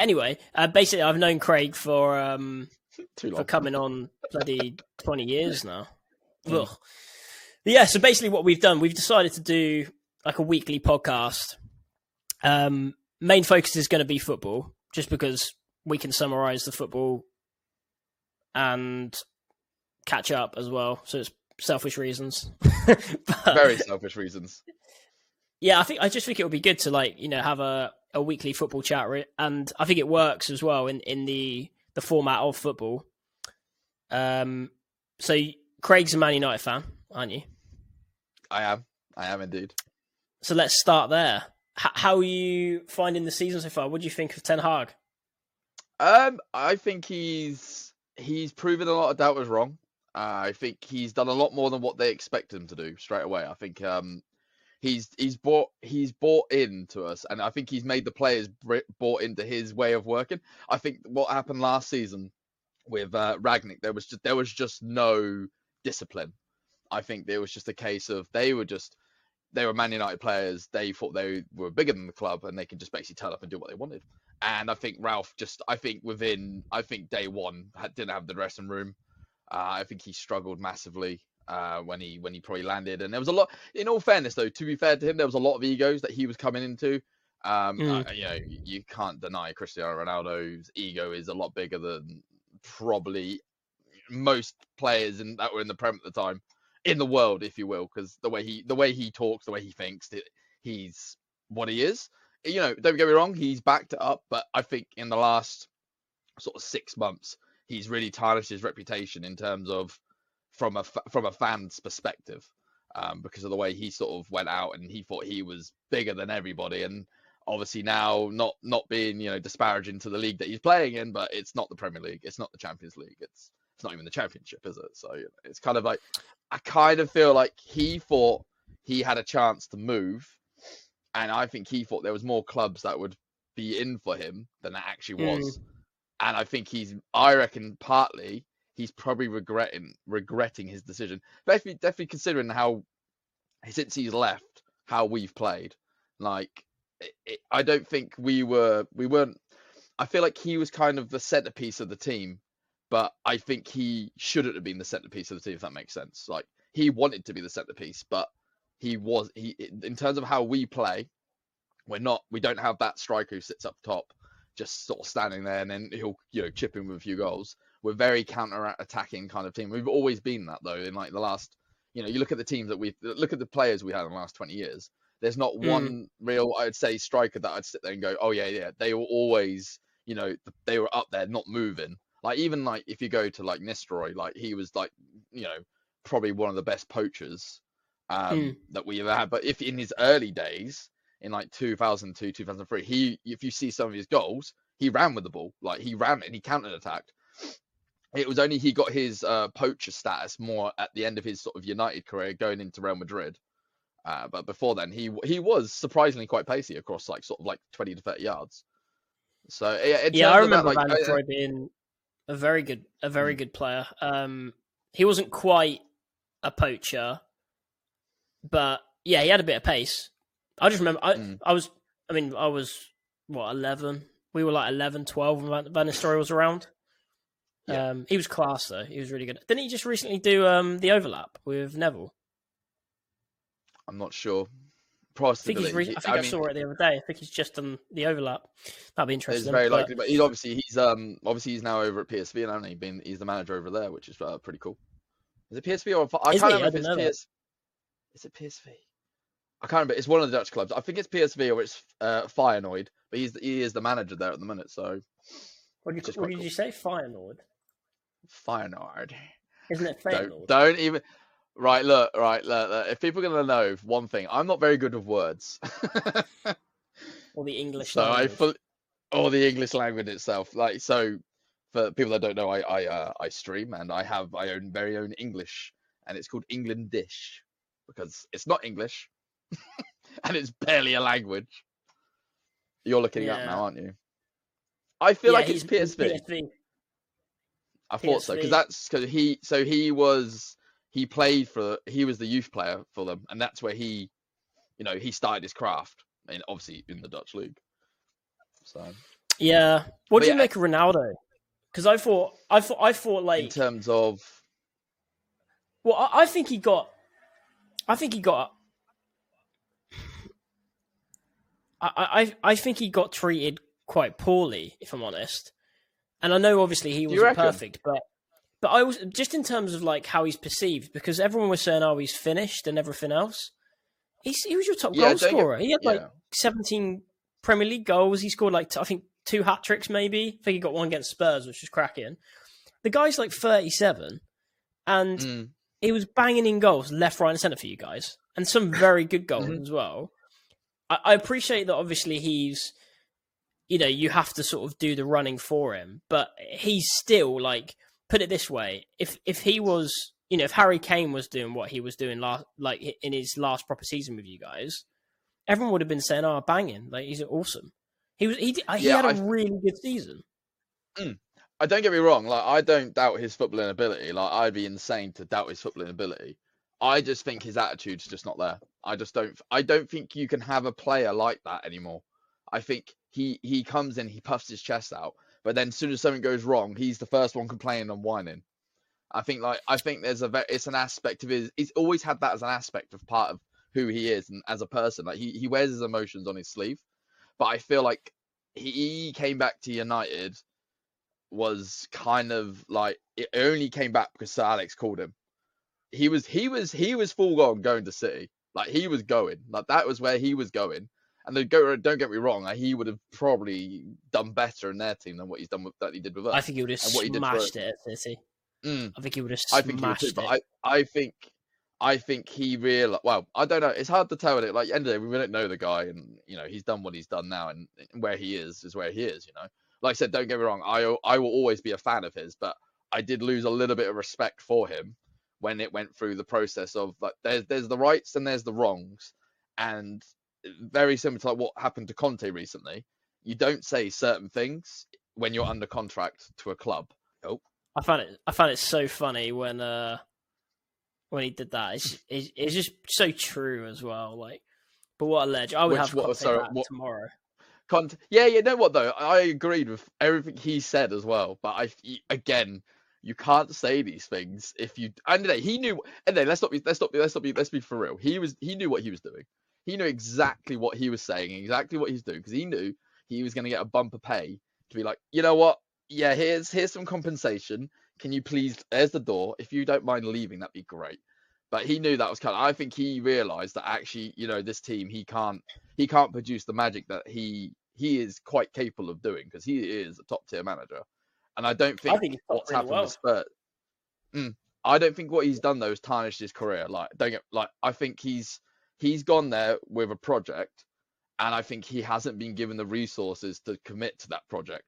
Anyway, uh, basically, I've known Craig for um, Too for coming on bloody twenty years now. But yeah, so basically, what we've done, we've decided to do like a weekly podcast. Um, main focus is going to be football, just because we can summarize the football and catch up as well. So it's selfish reasons. But- Very selfish reasons. yeah, I think I just think it would be good to like you know have a, a weekly football chat, re- and I think it works as well in in the the format of football. Um, so Craig's a Man United fan, aren't you? I am. I am indeed. So let's start there. H- how are you finding the season so far? What do you think of Ten Hag? Um, I think he's he's proven a lot of doubters wrong. Uh, I think he's done a lot more than what they expect him to do straight away. I think um, he's he's bought he's bought into us, and I think he's made the players bought into his way of working. I think what happened last season with uh, Rangnick, there was just there was just no discipline. I think there was just a case of they were just they were Man United players. They thought they were bigger than the club, and they could just basically turn up and do what they wanted. And I think Ralph just, I think within, I think day one had, didn't have the dressing room. Uh, I think he struggled massively uh, when he when he probably landed, and there was a lot. In all fairness, though, to be fair to him, there was a lot of egos that he was coming into. Um, Mm. uh, you know, you can't deny Cristiano Ronaldo's ego is a lot bigger than probably most players in, that were in the Prem at the time in the world, if you will, because the way he the way he talks, the way he thinks, he's what he is. You know, don't get me wrong, he's backed it up, but I think in the last sort of six months, he's really tarnished his reputation in terms of from a from a fan's perspective, um, because of the way he sort of went out and he thought he was bigger than everybody, and obviously now not not being you know disparaging to the league that he's playing in, but it's not the Premier League, it's not the Champions League, it's it's not even the Championship, is it? So you know, it's kind of like I kind of feel like he thought he had a chance to move, and I think he thought there was more clubs that would be in for him than that actually Mm. was. And I think he's, I reckon, partly he's probably regretting regretting his decision. Definitely, definitely considering how since he's left, how we've played. Like, it, it, I don't think we were, we weren't. I feel like he was kind of the centerpiece of the team, but I think he shouldn't have been the centerpiece of the team. If that makes sense. Like, he wanted to be the centerpiece, but he was he in terms of how we play. We're not. We don't have that striker who sits up top, just sort of standing there, and then he'll you know chip in with a few goals. We're very counter-attacking kind of team. We've always been that though. In like the last, you know, you look at the teams that we look at the players we had in the last twenty years. There's not Mm. one real, I'd say, striker that I'd sit there and go, oh yeah, yeah. They were always, you know, they were up there, not moving. Like even like if you go to like Nistelrooy, like he was like, you know, probably one of the best poachers um, Mm. that we ever had. But if in his early days, in like 2002, 2003, he, if you see some of his goals, he ran with the ball, like he ran and he counter attacked. It was only he got his uh, poacher status more at the end of his sort of United career, going into Real Madrid. Uh, but before then, he he was surprisingly quite pacey across like sort of like 20 to 30 yards. So yeah, Yeah, I of that, remember like, Van I- being a very good, a very Mm. good player. Um, he wasn't quite a poacher, but yeah, he had a bit of pace. I just remember, I, Mm. I was, I mean, I was what eleven. We were like 11, 12 when Van Nistelrooy was around. Yeah. Um, he was class though. He was really good. Didn't he just recently do um the overlap with Neville? I'm not sure. I think he's. Re- I think I, mean, saw it the other day. I think he's just done the overlap. That'd be It's interesting. very but- likely, but he's obviously he's um obviously he's now over at PSV and hasn't he been he's the manager over there, which is uh, pretty cool. Is it PSV or I can't he? I remember if it's PS. Is it PSV? I can't remember. It's one of the Dutch clubs. I think it's PSV or it's uh, Feyenoord, but he's he is the manager there at the minute. So What did, you, what did cool. you say? Feyenoord? Feyenoord. Isn't it Don't don't even. Right, look, right, look, look. If people are gonna know one thing, I'm not very good with words. Or the English so I language? or the English language itself. Like so, for people that don't know, I I uh, I stream and I have my own very own English, and it's called England Dish because it's not English, and it's barely a language. You're looking it up now, aren't you? I feel Yeah, like it's PSV. PSV. I thought so because that's because he so he was he played for he was the youth player for them, and that's where he, you know, he started his craft, and obviously in the Dutch league. So Yeah. What But do you make of Ronaldo? Because I thought, I thought, I thought like in terms of well, I, I think he got, I think he got, I, I, I think he got treated quite poorly, if I'm honest. And I know obviously he wasn't perfect, but but I was just in terms of like how he's perceived because everyone was saying, "Oh, he's finished" and everything else. He's he was your top Yeah, goal don't get- he had like yeah. 17 Premier League goals. He scored like I think two hat tricks, maybe. I think he got one against Spurs, which was cracking. The guy's like 37, and Mm. he was banging in goals left, right, and centre for you guys, and some very good goals Mhm. as well. I, I appreciate that. Obviously, he's you know you have to sort of do the running for him, but he's still like put it this way: if if he was you know if Harry Kane was doing what he was doing last like in his last proper season with you guys, everyone would have been saying, "Oh, banging! Like he's awesome." He was he he Yeah, had a I- really good season. Mm. I don't get me wrong, like I don't doubt his footballing ability. Like I'd be insane to doubt his footballing ability. I just think his attitude's just not there. I just don't I don't think you can have a player like that anymore. I think he he comes in, he puffs his chest out, but then as soon as something goes wrong, he's the first one complaining and whining. I think like I think there's a it's an aspect of his he's always had that as an aspect of part of who he is and as a person. Like he, he wears his emotions on his sleeve. But I feel like he came back to United was kind of like it only came back because Sir Alex called him. He was he was he was full on going to City. Like he was going. Like that was where he was going. And then go don't get me wrong, he would have probably done better in their team than what he's done with that he did with us. I think he would have and what he did smashed it at City. Mm. I think he would have smashed I think he too, it. but I, I think I think he real well, I don't know. It's hard to tell it. Like end of the day, we don't know the guy and you know, he's done what he's done now and and where he is is where he is, you know. Like I said, don't get me wrong, I I will always be a fan of his, but I did lose a little bit of respect for him when it went through the process of like there's there's the rights and there's the wrongs. And very similar to like what happened to Conte recently. You don't say certain things when you're under contract to a club. Oh, I found it. I found it so funny when uh when he did that. It's it's, it's just so true as well. Like, but what a ledge! I would Which- have what- Conte sorry, what- tomorrow. Conte. Yeah, you know what though? I agreed with everything he said as well. But I again, you can't say these things if you. And today he knew. And then let's not be. Let's not be. Let's not be. Let's be for real. He was. He knew what he was doing. He knew exactly what he was saying, exactly what he's doing, because he knew he was going to get a bumper pay to be like, you know what? Yeah, here's here's some compensation. Can you please? There's the door. If you don't mind leaving, that'd be great. But he knew that was kind of. I think he realised that actually, you know, this team he can't he can't produce the magic that he he is quite capable of doing because he is a top tier manager. And I don't think, I think what's really happened well. with Spurs. Mm, I don't think what he's done though has tarnished his career. Like, don't get like I think he's he's gone there with a project, and I think he hasn't been given the resources to commit to that project.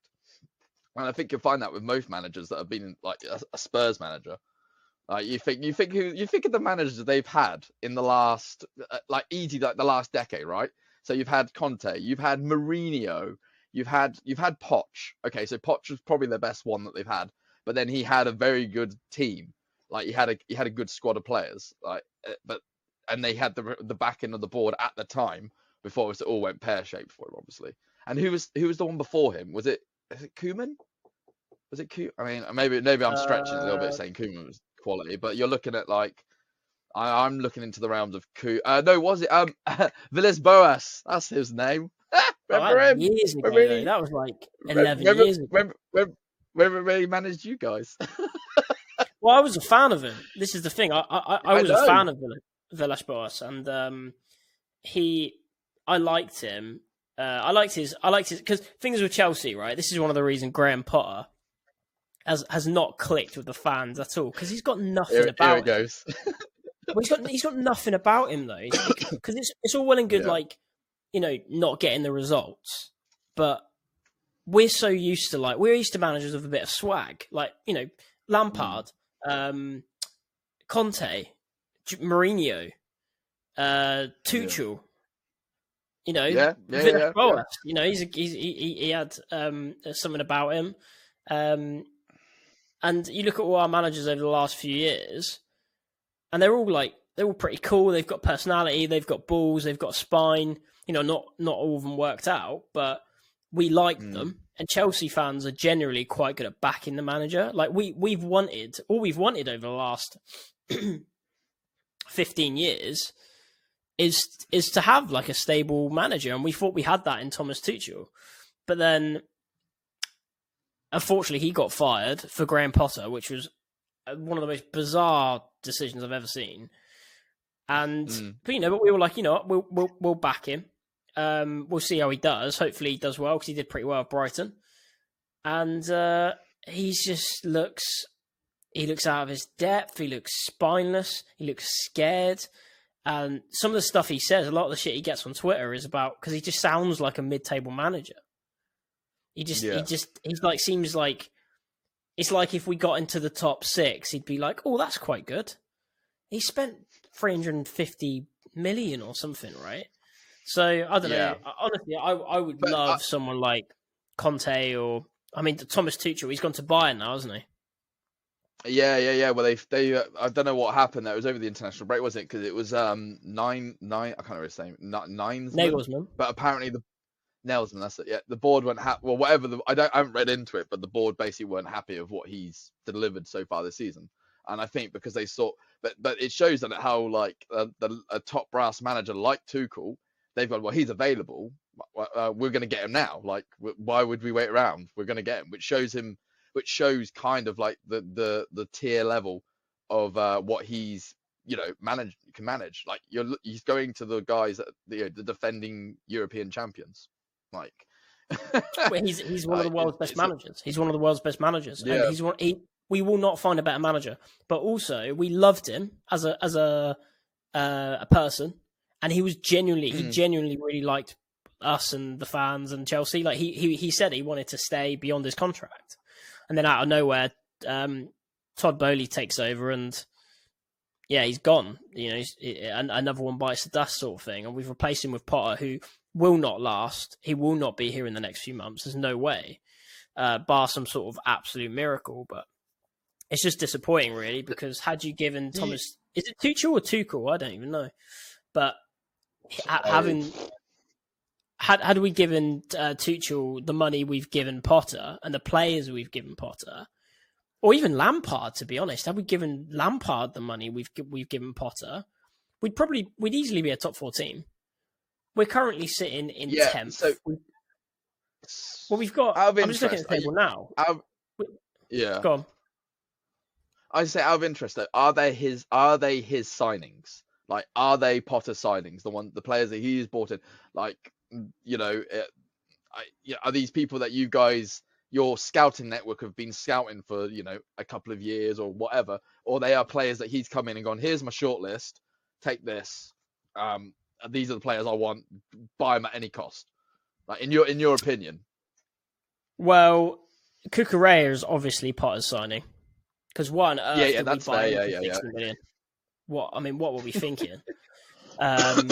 And I think you'll find that with most managers that have been like a, a Spurs manager. Like you think you think you think of the managers they've had in the last uh, like easy like the last decade, right? So you've had Conte, you've had Mourinho, you've had you've had Poch. Okay, so Poch was probably the best one that they've had, but then he had a very good team. Like he had a he had a good squad of players. Like, uh, but and they had the the back end of the board at the time before it all went pear shaped for him, obviously. And who was who was the one before him? Was it is it Koeman? Was it Koeman? I mean, maybe maybe I'm stretching a little bit Uh, saying Koeman was quality, but you're looking at like I, I'm looking into the realms of Ku. Uh, no, was it um Villas Boas? That's his name. Oh, remember that him? was years ago. Remember he- That was like eleven remember, years ago. Remember, remember, remember he managed you guys? Well, I was a fan of him. This is the thing. I I, I I was a fan of Villa- Villas Boas, and um, he, I liked him. Uh, I liked his. I liked his because things with Chelsea, right? This is one of the reasons Graham Potter has has not clicked with the fans at all because he's got nothing here, here about it him. goes. Well, he's got he's got nothing about him though, because it's it's all well and good, Yeah. like you know, not getting the results, but we're so used to like we're used to managers with a bit of swag, like you know, Lampard, um, Conte, Mourinho, uh, Tuchel. You know, yeah, yeah, yeah, yeah. You know, he's, he's he, he he had um, something about him, um, and you look at all our managers over the last few years, and they're all like they're all pretty cool. They've got personality, they've got balls, they've got spine. You know, not not all of them worked out, but we like Mm. them, and Chelsea fans are generally quite good at backing the manager. Like we we've wanted all we've wanted over the last fifteen years is is to have like a stable manager, and we thought we had that in Thomas Tuchel, but then unfortunately he got fired for Graham Potter, which was uh, one of the most bizarre decisions I've ever seen. And Mm. but you know, but we were like, you know, what, we'll we'll we'll back him. Um, we'll see how he does. Hopefully, he does well because he did pretty well at Brighton. And uh, he's just looks, he looks out of his depth. He looks spineless. He looks scared. And some of the stuff he says, a lot of the shit he gets on Twitter is about because he just sounds like a mid-table manager. He just, he just, he's like seems like it's like if we got into the top six, he'd be like, "Oh, that's quite good." He spent three hundred and fifty million or something, right? So I don't Yeah. know. Honestly, I I would But uh, love I- someone like Conte or I mean Thomas Tuchel. He's gone to Bayern now, hasn't he? Yeah, yeah, yeah. Well, they they uh, I don't know what happened. It was over the international break, wasn't it? Because it was um nine nine. I can't remember his name. Not nine. Nagelsmann. But apparently the Nelsman, that's it. Yeah, the board weren't happy. Well, whatever the I don't I haven't read into it, but the board basically weren't happy of what he's delivered so far this season. And I think because they saw, but but it shows that how like uh, the a top brass manager like Tuchel, they've gone well he's available. Uh, we're going to get him now. Like wh- why would we wait around? We're going to get him, which shows him, which shows kind of like the the the tier level of uh, what he's you know manage can manage. Like you're he's going to the guys that you know, the defending European champions. Like Well, he's he's one of the world's best managers. He's one of the world's best managers, Yeah. and he's one. He, we will not find a better manager. But also, we loved him as a as a uh, a person, and he was genuinely he Mm. genuinely really liked us and the fans and Chelsea. Like he he he said he wanted to stay beyond his contract, and then out of nowhere, um, Todd Boehly takes over and. Yeah, he's gone. You know, he's, an- another one bites the dust, sort of thing, and we've replaced him with Potter, who will not last. He will not be here in the next few months. There's no way, uh, bar some sort of absolute miracle. But it's just disappointing, really, because had you given Thomas, is it Tuchel or Tuchel? I don't even know. But Oh. having had had we given uh, Tuchel the money we've given Potter and the players we've given Potter, or even Lampard, to be honest, had we given Lampard the money we've we've given Potter, we'd probably we'd easily be a top four team. We're currently sitting in Yeah, tenth. so- well, we've got. I'm just looking at the table now. Out of- yeah, Go on. I say out of interest though, are they his? Are they his signings? Like, are they Potter signings? The one, the players that he's bought in, like, you know, uh, I, yeah, are these people that you guys, your scouting network, have been scouting for, you know, a couple of years or whatever, or they are players that he's come in and gone, here's my short list, take this. Um, these are the players I want. Buy them at any cost. Like in your in your opinion, Well, Cucurella is obviously Potter's signing. Because one, Yeah, yeah, that's fair, yeah, yeah, 60 million? What I mean, what were we thinking? um,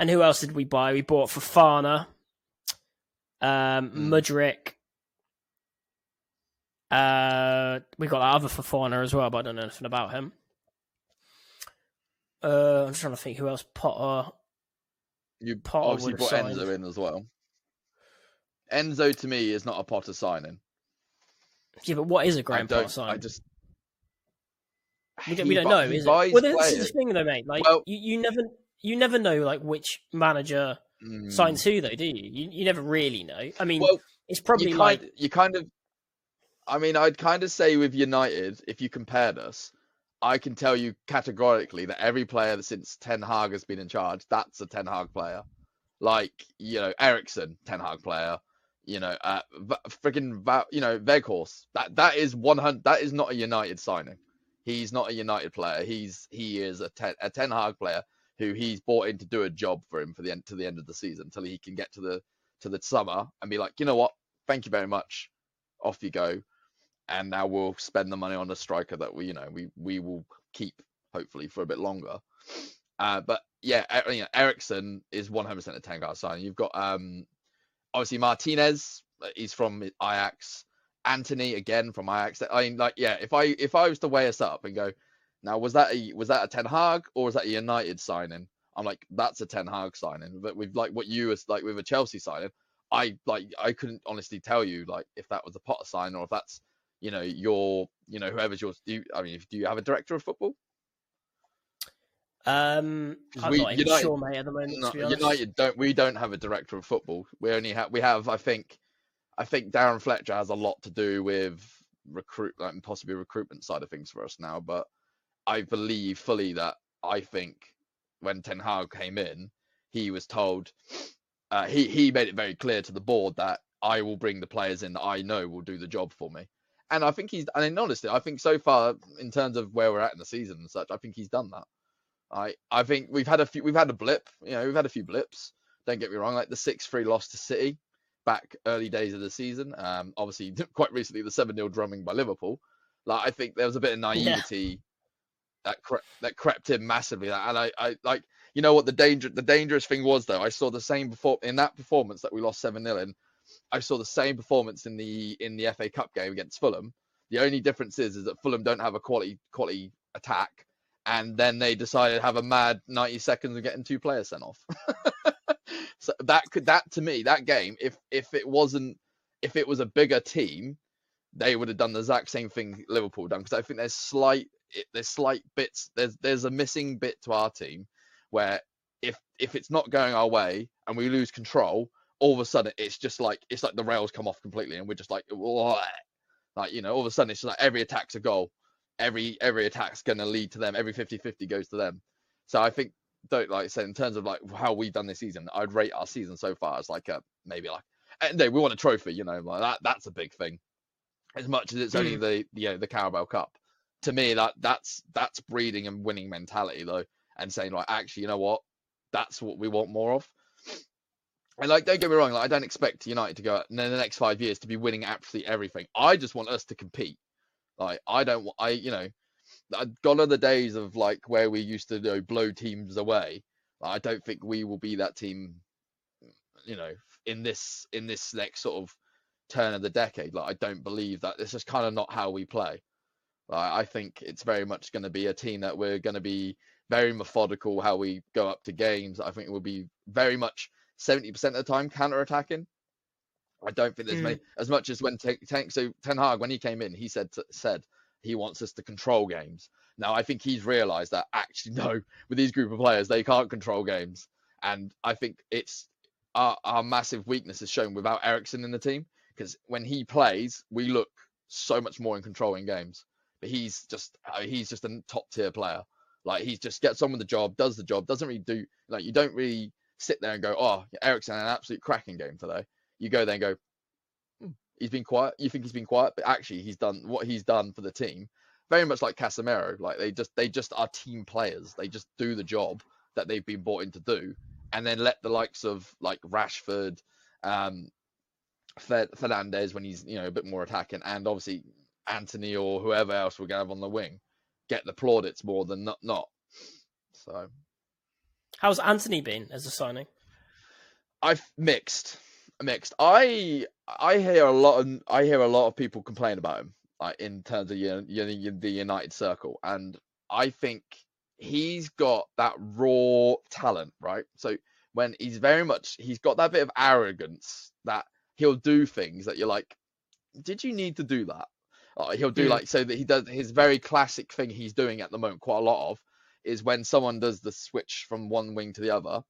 and who else did we buy? We bought Fofana, um, Mm. Mudryk. Uh, we got that other Fofana as well, but I don't know anything about him. Uh, I'm just trying to think who else. Potter. you Potter obviously brought Enzo in as well. Enzo to me is not a Potter signing. Yeah, but what is a Graham Potter signing? I just. We don't, we don't know, is it? Well, this is the thing, though, mate. Like, Well- you, you never, you never know, like which manager Mm. signs who, though, do you? You, you never really know. I mean, Well, it's probably you like, kind, you kind of. I mean, I'd kind of say with United, if you compared us, I can tell you categorically that every player that since Ten Hag has been in charge, that's a Ten Hag player. Like you know, Eriksen, Ten Hag player. You know, uh, freaking, you know, Weghorst. That that is one hundred. That is not a United signing. He's not a United player. He's he is a ten a Ten Hag player who he's bought in to do a job for him for the end to the end of the season until he can get to the to the summer and be like, you know what, thank you very much, off you go, and now we'll spend the money on a striker that we you know we we will keep hopefully for a bit longer. Uh, but yeah, you know, Eriksen is 100% a Ten Hag signing. You've got um obviously Martinez, uh, he's from Ajax. Antony again from Ajax. I mean, like, yeah, if I if I was to weigh us up and go, now was that a was that a Ten Hag or was that a United signing? I'm like, that's a Ten Hag signing. But with like what you was like with a Chelsea signing, I like I couldn't honestly tell you like if that was a Potter sign or if that's you know your you know whoever's yours. Do you, I mean, do you have a director of football? Um, I'm we, not even United, sure, mate. At the moment, no, United don't. We don't have a director of football. We only have. We have. I think. I think Darren Fletcher has a lot to do with recruit, like possibly recruitment side of things for us now. But I believe fully that I think when Ten Hag came in, he was told. Uh, he he made it very clear to the board that I will bring the players in that I know will do the job for me. And I think he's, and honestly, I think so far in terms of where we're at in the season and such, I think he's done that. I I think we've had a few we've had a blip, you know, we've had a few blips. Don't get me wrong, like the six three loss to City back early days of the season. Um, obviously quite recently the seven 0 drumming by Liverpool. Like I think there was a bit of naivety. That cre- that crept in massively. And I I like you know what the danger the dangerous thing was though. I saw the same before in that performance that we lost seven 0 in. I saw the same performance in the in the FA Cup game against Fulham. The only difference is is that Fulham don't have a quality quality attack and then they decided to have a mad 90 seconds of getting two players sent off. so that could that to me that game if if it wasn't if it was a bigger team they would have done the exact same thing Liverpool done because I think there's slight there's slight bits there's there's a missing bit to our team where if if it's not going our way and we lose control all of a sudden it's just like it's like the rails come off completely and we're just like like you know all of a sudden it's like every attack's a goal every every attack's going to lead to them. Every 50-50 goes to them. So I think don't like I said in terms of like how we've done this season, I'd rate our season so far as like a maybe like and they we want a trophy, you know, like that that's a big thing. As much as it's only hmm. the you know the Carabao Cup, to me that that's that's breeding and winning mentality though, and saying like actually you know what, that's what we want more of. And like, don't get me wrong, like I don't expect United to go in the next five years to be winning absolutely everything. I just want us to compete. Like I don't, I you know, gone are the days of like where we used to you know, blow teams away. I don't think we will be that team, you know, in this in this next sort of turn of the decade. Like I don't believe that. This is kind of not how we play. Like, I think it's very much going to be a team that we're going to be very methodical how we go up to games. I think it will be very much 70% of the time counter attacking. I don't think there's mm. many as much as when Ten, so Ten Hag when he came in, he said said he wants us to control games. Now I think he's realised that actually no, with these group of players they can't control games, and I think it's our, our massive weakness is shown without Eriksen in the team because when he plays, we look so much more in controlling games. But he's just uh, he's just a top tier player. Like he just gets on with the job, does the job, doesn't really do like you don't really sit there and go, oh, Eriksen an absolute cracking game today you go there and go, hmm, he's been quiet. You think he's been quiet, but actually he's done what he's done for the team. Very much like Casemiro. Like they just they just are team players. They just do the job that they've been brought in to do, and then let the likes of like Rashford, um, Fernandes when he's you know a bit more attacking, and obviously Antony or whoever else we're gonna have on the wing, get the plaudits more than not. not. So, how's Antony been as a signing? I've mixed mixed. I I hear a lot of I hear a lot of people complain about him, like in terms of you know, the United circle, and I think he's got that raw talent, right? So when he's very much he's got that bit of arrogance that he'll do things that you're like, did you need to do that? Uh, he'll do mm. like so that he does his very classic thing he's doing at the moment quite a lot of is when someone does the switch from one wing to the other,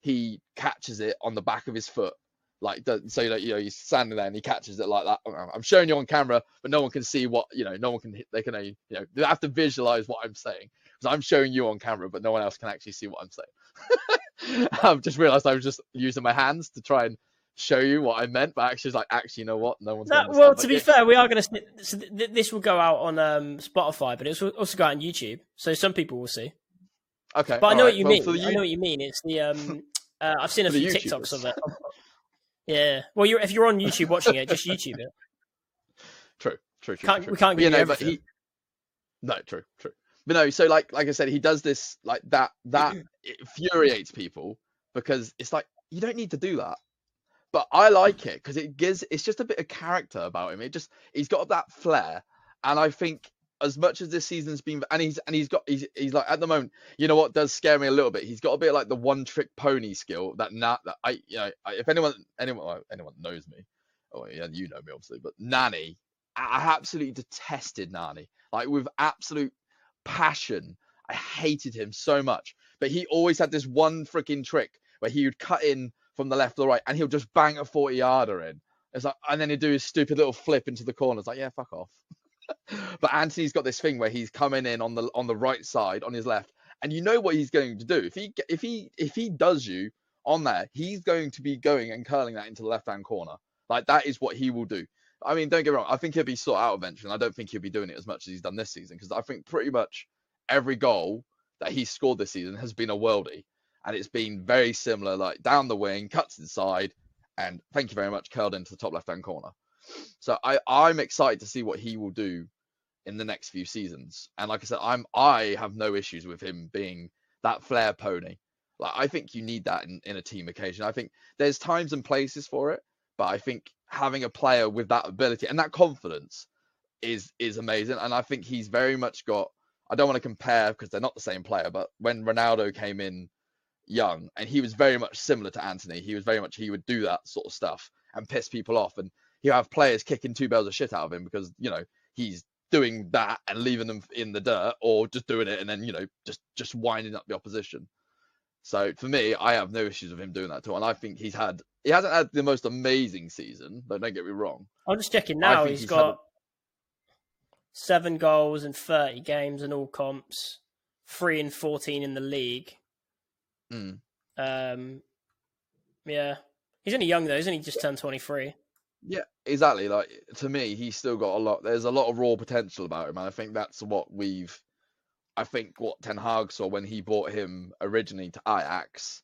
he catches it on the back of his foot like so you know, you know he's standing there and he catches it like that i'm showing you on camera but no one can see what you know no one can they can only you know they have to visualize what i'm saying because i'm showing you on camera but no one else can actually see what i'm saying i've just realized i was just using my hands to try and show you what i meant but actually like actually you know what no one's no, well to be yeah. fair we are going to so th- this will go out on um spotify but it's also go out on youtube so some people will see okay but i know right. what you well, mean i know what you mean it's the um uh, i've seen a few tiktoks of it yeah. Well, you're, if you're on YouTube watching it, just YouTube it. True. True. True. Can't, true. We can't get you know, but he. No, true, true. But no, so like like I said, he does this like that that infuriates people because it's like you don't need to do that. But I like it because it gives it's just a bit of character about him. It just he's got that flair, and I think as much as this season's been, and he's and he's got he's he's like at the moment, you know what does scare me a little bit. He's got a bit like the one trick pony skill that not that I you know I, if anyone anyone anyone knows me, oh yeah you know me obviously, but Nani, I absolutely detested Nani like with absolute passion. I hated him so much, but he always had this one freaking trick where he would cut in from the left or the right, and he'll just bang a forty yarder in. It's like, and then he'd do his stupid little flip into the corner. It's like, yeah, fuck off. but Antony's got this thing where he's coming in on the on the right side on his left, and you know what he's going to do. If he if he if he does you on there, he's going to be going and curling that into the left hand corner. Like that is what he will do. I mean, don't get wrong. I think he'll be sought out eventually. I don't think he'll be doing it as much as he's done this season because I think pretty much every goal that he's scored this season has been a worldie, and it's been very similar, like down the wing, cuts inside, and thank you very much, curled into the top left hand corner. So I I'm excited to see what he will do in the next few seasons. And like I said, I'm I have no issues with him being that flair pony. Like I think you need that in, in a team occasion. I think there's times and places for it, but I think having a player with that ability and that confidence is is amazing. And I think he's very much got I don't want to compare because they're not the same player, but when Ronaldo came in young and he was very much similar to Antony. he was very much he would do that sort of stuff and piss people off and he'll have players kicking two bells of shit out of him because you know he's doing that and leaving them in the dirt or just doing it and then you know just just winding up the opposition. So for me i have no issues with him doing that too and i think he's had he hasn't had the most amazing season but don't get me wrong. I'm just checking now he's, he's got a... seven goals in 30 games in all comps three and 14 in the league mm. um yeah he's only young though isn't he just turned 23 yeah, exactly. Like to me, he's still got a lot. There's a lot of raw potential about him, and I think that's what we've. I think what Ten Hag saw when he bought him originally to Ajax,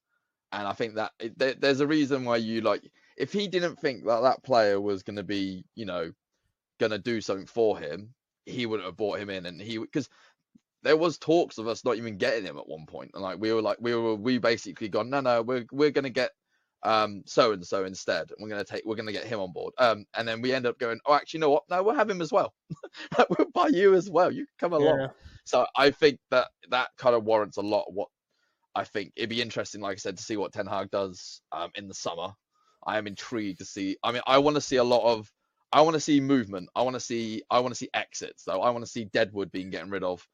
and I think that it, there, there's a reason why you like. If he didn't think that that player was going to be, you know, going to do something for him, he wouldn't have bought him in, and he because there was talks of us not even getting him at one point, and like we were like we were we basically gone no no we're we're going to get um, so and so instead. We're going to take, we're to get him on board. Um, and then we end up going, oh, actually, you know what? No, we'll have him as well. we'll buy you as well. You come along. Yeah. So I think that that kind of warrants a lot. Of what I think it'd be interesting, like I said, to see what Ten Hag does um, in the summer. I am intrigued to see. I mean, I want to see a lot of. I want to see movement. I want to see. I want to see exits, though. I want to see Deadwood being getting rid of.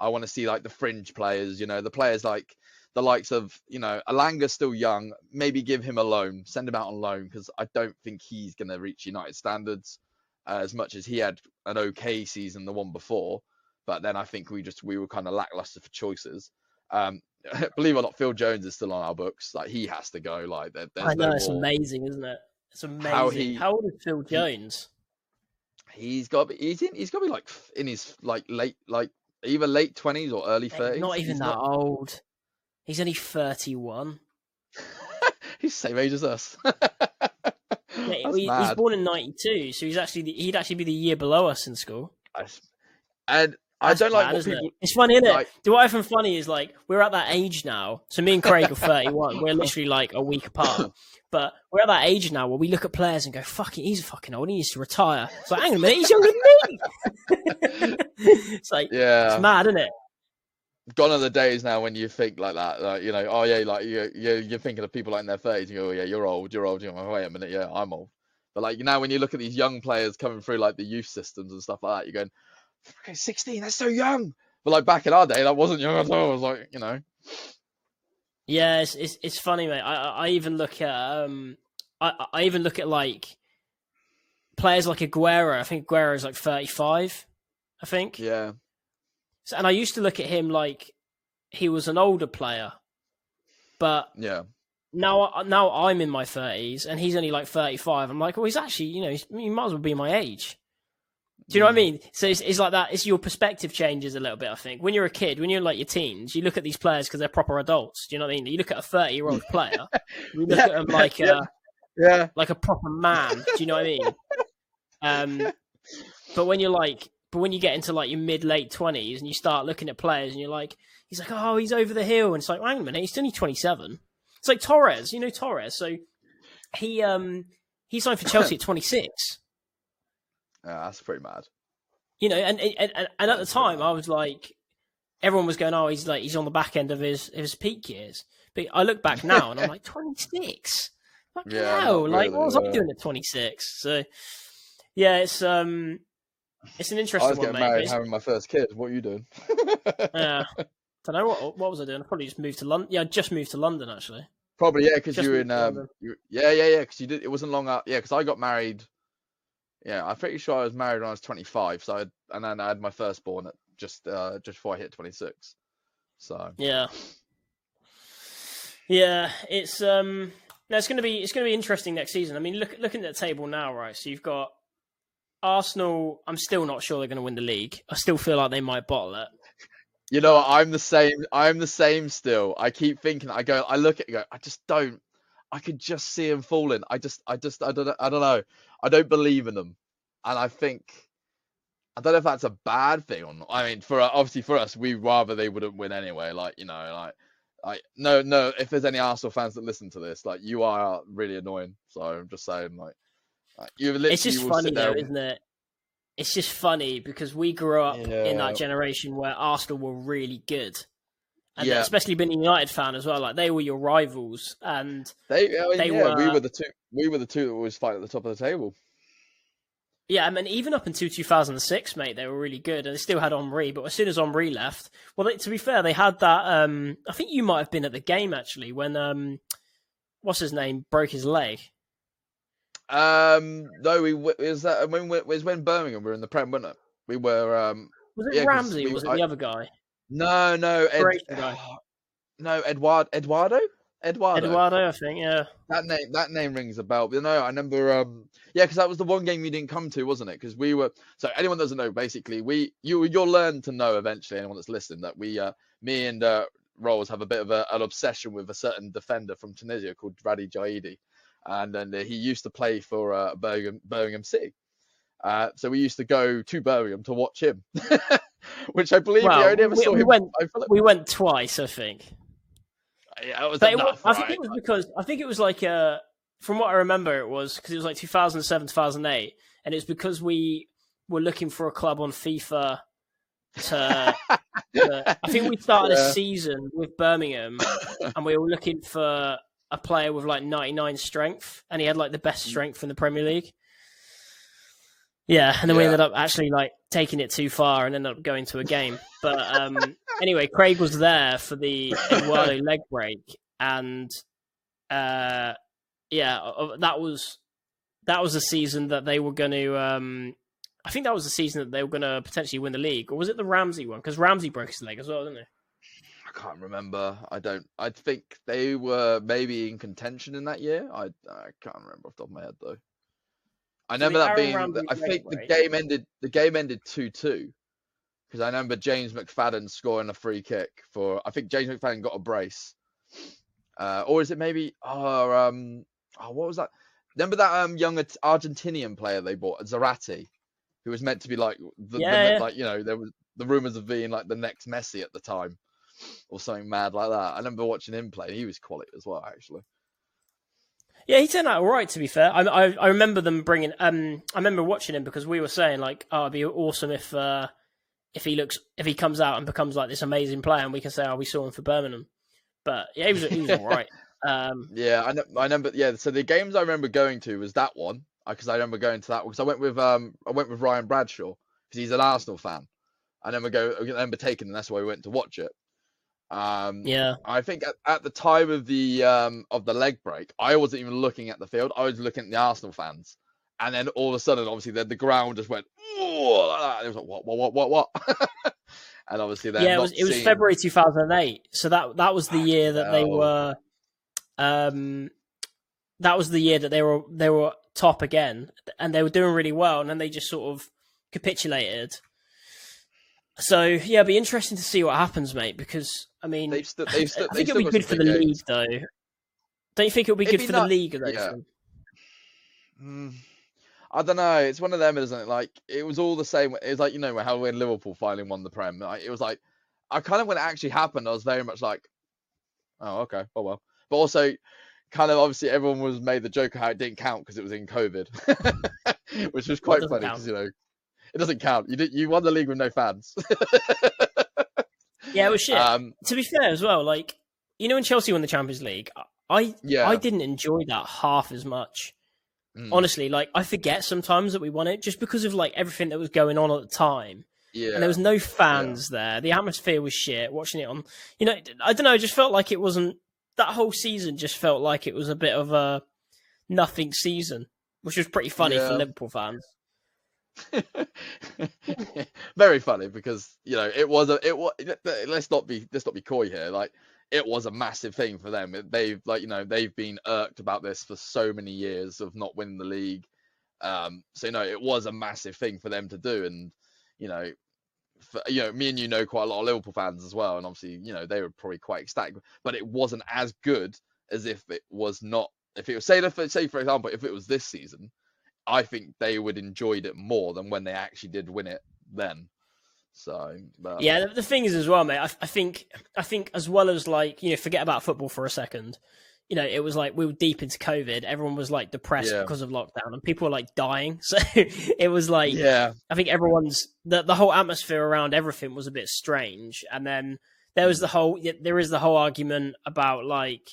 I want to see like the fringe players. You know, the players like the likes of you know Elanga's still young. Maybe give him a loan, send him out on loan because I don't think he's going to reach United standards uh, as much as he had an okay season the one before. But then I think we just we were kind of lackluster for choices. Um, believe it or not, Phil Jones is still on our books. Like he has to go. Like there, I know no it's more. amazing, isn't it? It's amazing. How, he, How old is Phil Jones? He, he's got. He's in. He's got to be like in his like late like either late twenties or early thirties. Not even he's that not... old. He's only 31. he's the same age as us. yeah, he, he's born in 92, so he's actually he'd actually be the year below us in school. And I don't like what people... it? It's funny, isn't it? Like... The what I find funny is like we're at that age now. So me and Craig are 31. we're literally like a week apart. But we're at that age now where we look at players and go, "Fucking, he's fucking old. He needs to retire." It's like, hang on a minute, he's younger than me. it's like, yeah, it's mad, isn't it? gone are the days now when you think like that. Like, you know, oh yeah, like you you you're thinking of people like in their thirties. You go, oh, yeah, you're old, you're old. You go, wait a minute, yeah, I'm old. But like now, when you look at these young players coming through like the youth systems and stuff like that, you're going, okay, 16, that's so young. But like back in our day, that wasn't young at all. It was like, you know. Yeah, it's it's, it's funny, mate. I I even look at um I I even look at like players like Aguero. I think Aguero is like 35. I think. Yeah. So, and I used to look at him like he was an older player, but yeah. Now, now I'm in my thirties, and he's only like thirty-five. I'm like, well, he's actually, you know, he might as well be my age. Do you know what I mm. mean? So it's, it's like that. It's your perspective changes a little bit. I think when you're a kid, when you're like your teens, you look at these players because they're proper adults. Do you know what I mean? You look at a thirty-year-old player, you look yeah, at him like yeah, a yeah. like a proper man. Do you know what I mean? Um, but when you're like but when you get into like your mid late twenties and you start looking at players and you're like, he's like, oh, he's over the hill, and it's like, hang on a minute, he's only twenty seven. It's like Torres, you know Torres. So he um he signed for Chelsea at twenty six. Yeah, that's pretty mad. You know, and and, and, and at the time, I was like, everyone was going, "Oh, he's like he's on the back end of his his peak years." But I look back now, and I'm like, 26. Fucking Yeah, hell! not Like, what was I doing at 26? So, yeah, it's um, it's an interesting. I was getting mate. but married, it's- having my first kid. What are you doing? Yeah. don't know what what was I doing. I probably just moved to London. Yeah, I just moved to London actually. Probably yeah, because you were in um, you, yeah, yeah, yeah. Because you did. It wasn't long out. Yeah, because I got married. Yeah, I'm pretty sure I was married when I was 25. So I, and then I had my firstborn at just uh just before I hit 26. So Yeah. Yeah, it's um no, it's gonna be it's gonna be interesting next season. I mean look looking at the table now, right? So you've got Arsenal, I'm still not sure they're gonna win the league. I still feel like they might bottle it. you know, what, I'm the same. I'm the same still. I keep thinking. I go. I look at it. Go. I just don't. I could just see him falling. I just. I just. I don't. know- I don't know. I don't believe in them, and I think. I don't know if that's a bad thing or not. I mean, for obviously for us, we'd rather they wouldn't win anyway. Like you know, like, like no, no. If there's any Arsenal fans that listen to this, like you are really annoying. So I'm just saying, like, like you literally It's just funny though, and- isn't it? It's just funny because we grew up in that generation where Arsenal were really good. And Yeah. especially being a United fan as well, like they were your rivals and They, I mean, They yeah, we were- were the two. We were the two that always fight at the top of the table. Yeah, I mean, even up until 2006, mate, they were really good, and they still had Henry. But as soon as Henry left, well, they, to be fair, they had that. Um, I think you might have been at the game actually when um, what's his name broke his leg. Um, no, we w- is that when we- it was when Birmingham were in the Prem, wasn't it? We were um, Was it Yeah, Ramsey? we- or was it I- the other guy? No, no, Ed, guy. no, Eduard, Eduardo, Eduardo. Eduardo, I think. Yeah, That name, that name rings a bell. But no, I remember. Um, yeah, because that was the one game you didn't come to, wasn't it? Because we were. So anyone that doesn't know, basically, we you you'll learn to know eventually. Anyone that's listening, that we, uh, me and uh, Rolls have a bit of a, an obsession with a certain defender from Tunisia called Radhi Jaidi, and then uh, he used to play for uh, Birmingham Birmingham City. Uh, so we used to go to Birmingham to watch him, which I believe we only ever we- saw we him. went- we went twice, I think. yeah, it was But it, wa- enough, I think it was because I think it was like uh, from what I remember, it was because it was like 2007, 2008, and it's because we were looking for a club on FIFA to. to I think we started Yeah. a season with Birmingham, and we were looking for a player with like 99 strength, and he had like the best Mm. strength in the Premier League. Yeah, and then we ended up actually like taking it too far and ended up going to a game. But um, anyway, Craig was there for the Eduardo leg break, and uh, yeah, that was that was a season that they were going to. Um, I think that was the season that they were going to potentially win the league, or was it the Ramsey one? Because Ramsey broke his leg as well, didn't he? I can't remember. I don't. I think they were maybe in contention in that year. I I can't remember off the top of my head though. I So remember that being. I think the game ended. The game ended two two, because I remember James McFadden scoring a free kick for. I think James McFadden got a brace, uh, or is it maybe? Oh, um, oh, what was that? Remember that um young Argentinian player they bought, Zarate, who was meant to be like the, Yeah, the yeah. like you know there was the rumors of being like the next Messi at the time, or something mad like that. I remember watching him play. He was quality as well, actually. Yeah, he turned out all right. To be fair, I, I I remember them bringing. Um, I remember watching him because we were saying like, oh, it'd be awesome if uh, if he looks if he comes out and becomes like this amazing player, and we can say, oh, we saw him for Birmingham. But yeah, he was he was all right. Um, Yeah, I, kn- I remember. Yeah, so the games I remember going to was that one because I remember going to that one because I went with um I went with Ryan Bradshaw because he's an Arsenal fan. I remember go I remember taking, and that's why we went to watch it. Um, yeah, I think at, at the time of the um of the leg break, I wasn't even looking at the field. I was looking at the Arsenal fans, and then all of a sudden, obviously, the, the ground just went like that. It was like what what what what what, and obviously yeah. It was it was seeing- February two thousand eight. So that that was the year that they were. Um, that was the year that they were they were top again, and they were doing really well, and then they just sort of capitulated. So yeah, it'd be interesting to see what happens, mate. Because I mean, They've they've I think it'll be good for the big league, though. Don't you think it'll be It'd good be for not- the league, though? yeah. Mm, I don't know. It's one of them, isn't it? Like it was all the same. It was like you know how when Liverpool finally won the Prem, like, it was like I kind of when it actually happened, I was very much like, oh okay, oh well. But also, kind of obviously everyone was made the joke of how it didn't count because it was in COVID, which was quite funny because you know, it doesn't count. You did, you won the league with no fans. yeah, it was shit. Um, to be fair, as well, like you know, when Chelsea won the Champions League, I yeah. I didn't enjoy that half as much. Mm. Honestly, like I forget sometimes that we won it just because of like everything that was going on at the time. Yeah. And there was no fans yeah. there. The atmosphere was shit. Watching it on, you know, I don't know. It just felt like it wasn't that whole season. Just felt like it was a bit of a nothing season, which was pretty funny yeah. for Liverpool fans. Very funny because you know it was a it was. Let's not be let's not be coy here. Like it was a massive thing for them. They've like you know they've been irked about this for so many years of not winning the league. Um, so you know it was a massive thing for them to do, and you know, for, you know me and you know quite a lot of Liverpool fans as well, and obviously you know they were probably quite ecstatic, but it wasn't as good as if it was not. If it was say say for example if it was this season, I think they would enjoyed it more than when they actually did win it then. So but... yeah, the, the, thing is as well, mate. I, I, think I think as well as like you know, forget about football for a second. You know, it was like we were deep into COVID. Everyone was like depressed yeah. because of lockdown, and people were like dying. So it was like, yeah, I think everyone's the the whole atmosphere around everything was a bit strange. And then there was mm. the whole there is the whole argument about like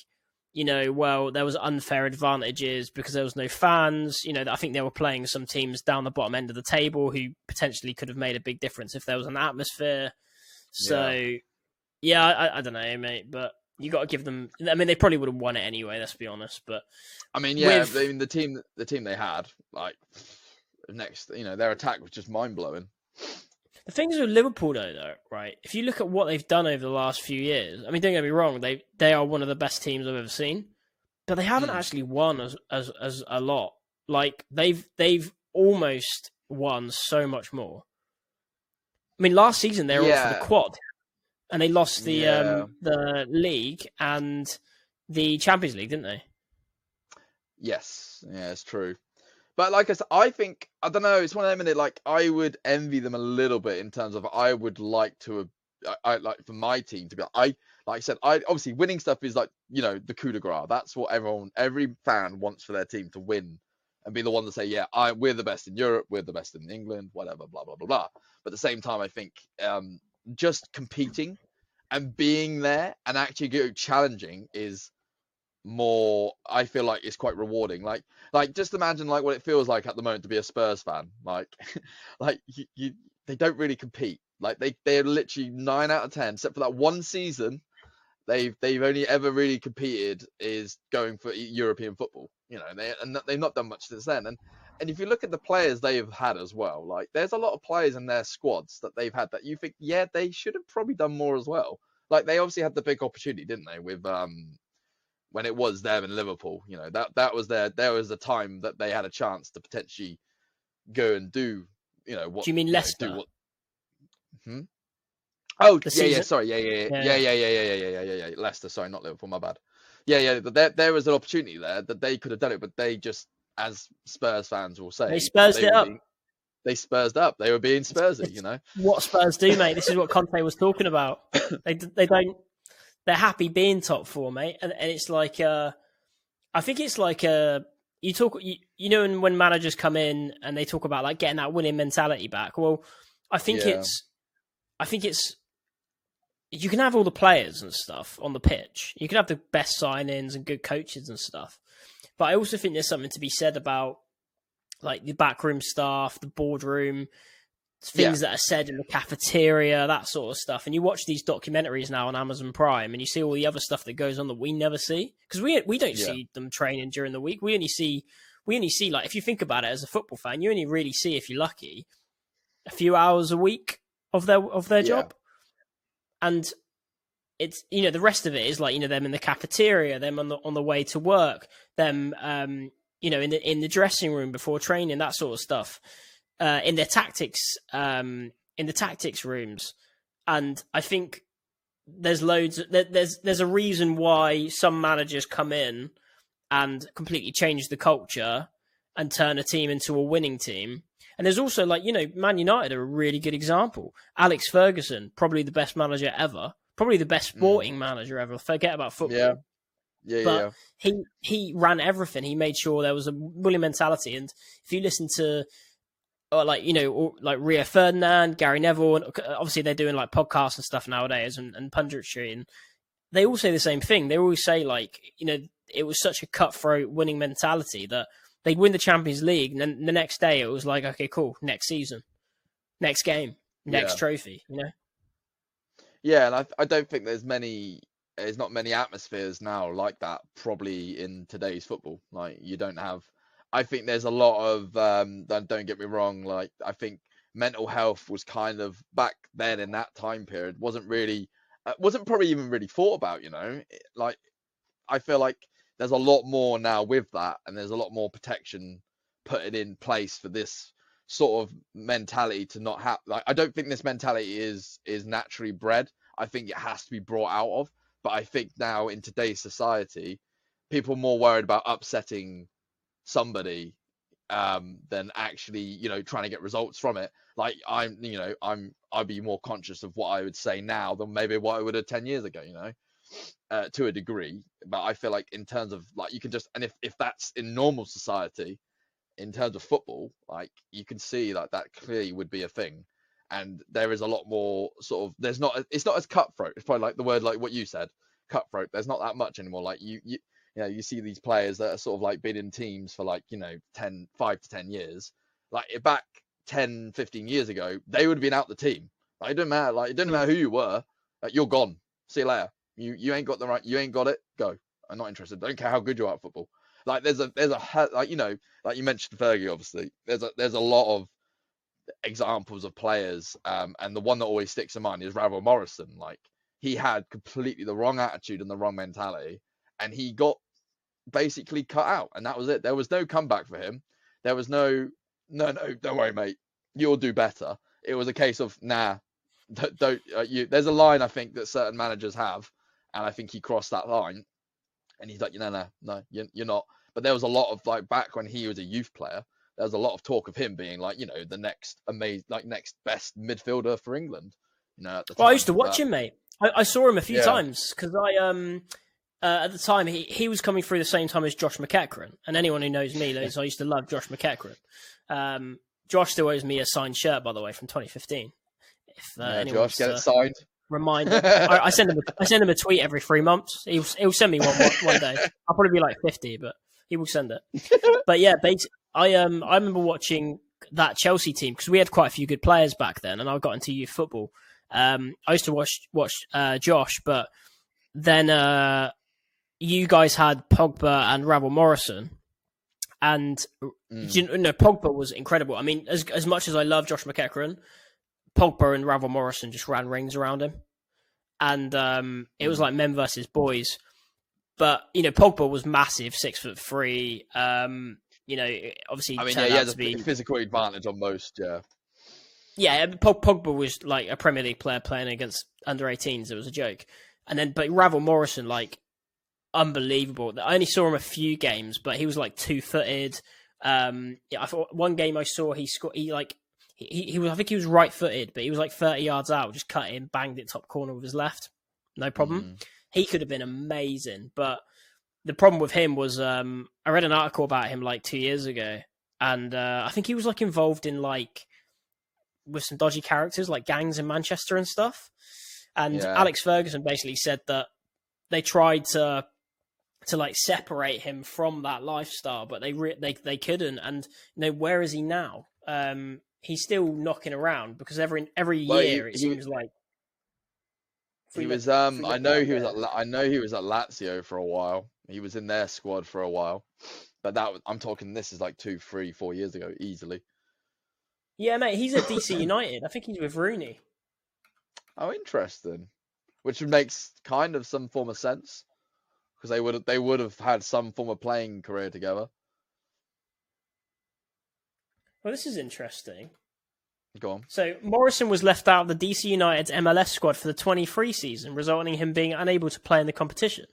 you know, well, there was unfair advantages because there was no fans. You know, I think they were playing some teams down the bottom end of the table who potentially could have made a big difference if there was an atmosphere. So, yeah, yeah I, I, don't know, mate, but you got to give them. I mean, they probably would have won it anyway. Let's be honest. But I mean, yeah, with... I mean, the team, the team they had, like next, you know, their attack was just mind blowing. The thing is with Liverpool, though, though, right? If you look at what they've done over the last few years, I mean, don't get me wrong, they they are one of the best teams I've ever seen, but they haven't mm. actually won as, as as a lot. Like they've they've almost won so much more. I mean, last season they were yeah. for the quad, and they lost the yeah. um, the league and the Champions League, didn't they? Yes, yeah, it's true. But like I said, I think I don't know. It's one of them, and it like I would envy them a little bit in terms of I would like to. I, I like for my team to be. I like I said, I obviously winning stuff is like you know the coup de grace. That's what everyone, every fan wants for their team to win and be the one to say, yeah, I we're the best in Europe, we're the best in England, whatever, blah blah blah blah. But at the same time, I think um, just competing and being there and actually challenging is more i feel like it's quite rewarding. Like like just imagine like what it feels like at the moment to be a spurs fan. Like like you, you they don't really compete. Like they they're literally nine out of ten except for that one season they've they've only ever really competed is going for european football you know they and they've not done much since then. And and if you look at the players they've had as well like there's a lot of players in their squads that they've had that you think yeah they should have probably done more as well. Like they obviously had the big opportunity didn't they with um when it was them in Liverpool. You know that that was their there was a time that they had a chance to potentially go and do. You know what? Do you mean Leicester? what... Hmm? Oh the yeah, season? yeah. Sorry, yeah, yeah, yeah, yeah, yeah, yeah, yeah, yeah, yeah, yeah, yeah. Leicester. Sorry, not Liverpool. My bad. Yeah, yeah. But there there was an opportunity there that they could have done it, but they just, as Spurs fans will say, they Spurs it up. Being, they Spursed up. They were being Spursy, you know. what Spurs do, mate. This is what Conte was talking about. They they don't they're happy being top four, mate. And, and it's like, uh, I think it's like uh, you talk, you, you know, when managers come in and they talk about like getting that winning mentality back. Well, I think yeah. it's, I think it's, you can have all the players and stuff on the pitch. You can have the best signings and good coaches and stuff. But I also think there's something to be said about like the backroom staff, the boardroom, things yeah. that are said in the cafeteria, that sort of stuff. And you watch these documentaries now on Amazon Prime, and you see all the other stuff that goes on that we never see because we we don't yeah. see them training during the week. We only see we only see like if you think about it as a football fan, you only really see if you're lucky a few hours a week of their of their yeah. job, and it's you know the rest of it is like you know them in the cafeteria, them on the on the way to work, them um you know in the in the dressing room before training, that sort of stuff uh, in their tactics um, in the tactics rooms, and I think there's loads. There's there's a reason why some managers come in and completely change the culture and turn a team into a winning team. And there's also like you know Man United are a really good example. Alex Ferguson, probably the best manager ever, probably the best mm. sporting mm. manager ever. Forget about football. Yeah. Yeah, but yeah. he he ran everything. He made sure there was a bully mentality. And if you listen to or like you know, like Rio Ferdinand, Gary Neville, and uh, obviously they're doing like podcasts and stuff nowadays and, and punditry, and they all say the same thing. They always say like you know it was such a cutthroat winning mentality that they'd win the Champions League, and then the next day it was like okay, cool, next season, next game, next Yeah. trophy, you know. Yeah, and I, I don't think there's many there's not many atmospheres now like that probably in today's football. Like you don't have I think there's a lot of um don't get me wrong, like I think mental health was kind of back then in that time period wasn't really uh, wasn't probably even really thought about, you know. Like I feel like there's a lot more now with that and there's a lot more protection put in place for this sort of mentality to not have like I don't think this mentality is is naturally bred. I think it has to be brought out of. But I think now in today's society, people are more worried about upsetting somebody um than actually, you know, trying to get results from it. Like I'm, you know, I'm I'd be more conscious of what I would say now than maybe what I would have 10 years ago, you know. Uh, to a degree, but I feel like in terms of like you can just and if if that's in normal society, in terms of football, like you can see like that clearly would be a thing. And there is a lot more sort of there's not it's not as cutthroat. It's probably like the word like what you said, cutthroat. There's not that much anymore. Like you you you know, you see these players that are sort of like been in teams for like, you know, 10, 5 to 10 years. Like back 10, 15 years ago, they would have been out the team. Like it doesn't matter, like it doesn't matter who you were, like you're gone. See you later. You you ain't got the right you ain't got it, go. I'm not interested. Don't care how good you are at football. Like there's a there's a like you know like you mentioned Fergie obviously there's a there's a lot of examples of players um and the one that always sticks in mind is Ravel Morrison like he had completely the wrong attitude and the wrong mentality and he got basically cut out and that was it. There was no comeback for him. There was no no no don't worry mate. You'll do better. It was a case of nah don't, don't uh, you there's a line I think that certain managers have and I think he crossed that line and he's like no no no you're, you're not. But there was a lot of like back when he was a youth player there was a lot of talk of him being like you know the next amazing like next best midfielder for England you know at the Well, I used to watch but- him, mate. I, I saw him a few Yeah. times because I um uh, at the time he, he was coming through the same time as Josh McEachran, and anyone who knows me knows I used to love Josh McEachran. Um, Josh still owes me a signed shirt, by the way, from 2015. If uh, yeah, Josh get it signed remind him, I, I send him a, I send him a tweet every three months. He'll he'll send me one one, day. I'll probably be like 50, but he will send it. but yeah, I um I remember watching that Chelsea team because we had quite a few good players back then, and I got into youth football. Um, I used to watch watch uh, Josh, but then uh, you guys had Pogba and Ravel Morrison, and Mm. you know Pogba was incredible. I mean, as as much as I love Josh McEachran, Pogba and Ravel Morrison just ran rings around him, and um, it was Mm. like men versus boys. But you know, Pogba was massive, six foot three. Um, you know, obviously I mean yeah turned he out has a be physical advantage on most yeah yeah, Pogba was like a Premier League player playing against under 18s. It was a joke. And then, but Ravel Morrison, like, unbelievable. I only saw him a few games, but he was like two footed. Um, yeah, I thought one game I saw he scored. He like he, he was. I think he was right footed, but he was like 30 yards out, just cut in, banged it top corner with his left, no problem. Mm. He could have been amazing, but the problem with him was um, I read an article about him like two years ago, and uh, I think he was like involved in like with some dodgy characters like gangs in Manchester and stuff. And Yeah. Alex Ferguson basically said that they tried to to like separate him from that lifestyle, but they re- they they couldn't. And you know where is he now? Um, he's still knocking around because every every Well, he- year it he- seems like He was um I know he was at I know he was at Lazio for a while. He was in their squad for a while. But that was- I'm talking this is like two, three, four years ago easily. yeah, mate. He's at DC United. I think he's with Rooney. Oh, interesting. Which makes kind of some form of sense because they would have they would have had some form of playing career together. Well, this is interesting. Go on. So Morrison was left out of the DC United's MLS squad for the 23 season, resulting in him being unable to play in the competition.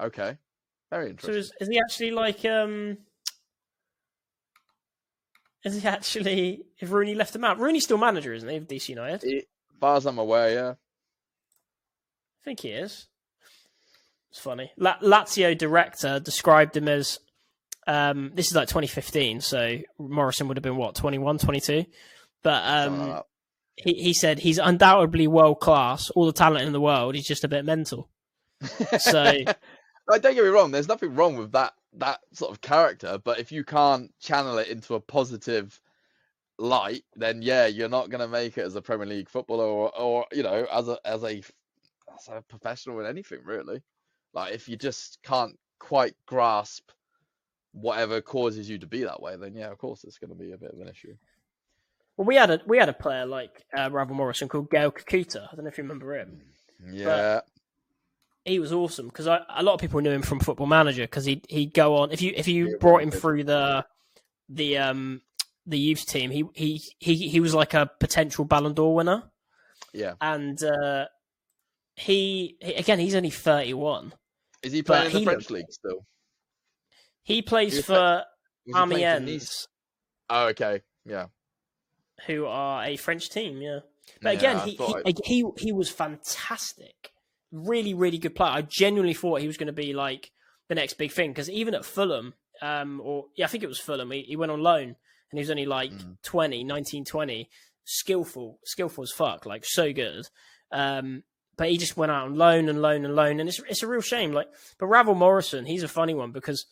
Okay. Very So interesting. is, is he actually like um? Is he actually? If Rooney left him out, Rooney's still manager, isn't he? Of DC United, I As far as I'm aware, yeah. I think he is. It's funny. La- Lazio director described him as Um, this is like 2015, so Morrison would have been what 21, 22. But um, he he said he's undoubtedly world class, all the talent in the world. He's just a bit mental. So Like, don't get me wrong. There's nothing wrong with that that sort of character, but if you can't channel it into a positive light, then yeah, you're not going to make it as a Premier League footballer or, or you know, as a as a as a professional in anything really. Like if you just can't quite grasp whatever causes you to be that way, then yeah, of course it's going to be a bit of an issue. well, we had a we had a player like uh, Ravel Morrison called Gaël Kakuta. I don't know if you remember him. Yeah, he was awesome because a lot of people knew him from Football Manager because he he'd go on if you if you Yeah, brought him through the the um the youth team he he he he was like a potential Ballon d'Or winner yeah. and uh, he, he again he's only thirty one Is he But playing in the he French looked- league still? he plays He for Was he playing for Amiens Nice? Oh, okay. Yeah. who are a French team yeah but again Yeah, I he, thought he he he was fantastic really really good player I genuinely thought he was going to be like the next big thing because even at Fulham um or yeah I think it was Fulham he, he went on loan and he was only like Mm. 20 19 20 skillful skillful as fuck like so good um but he just went out on loan and loan and loan and it's it's a real shame like but Ravel Morrison he's a funny one because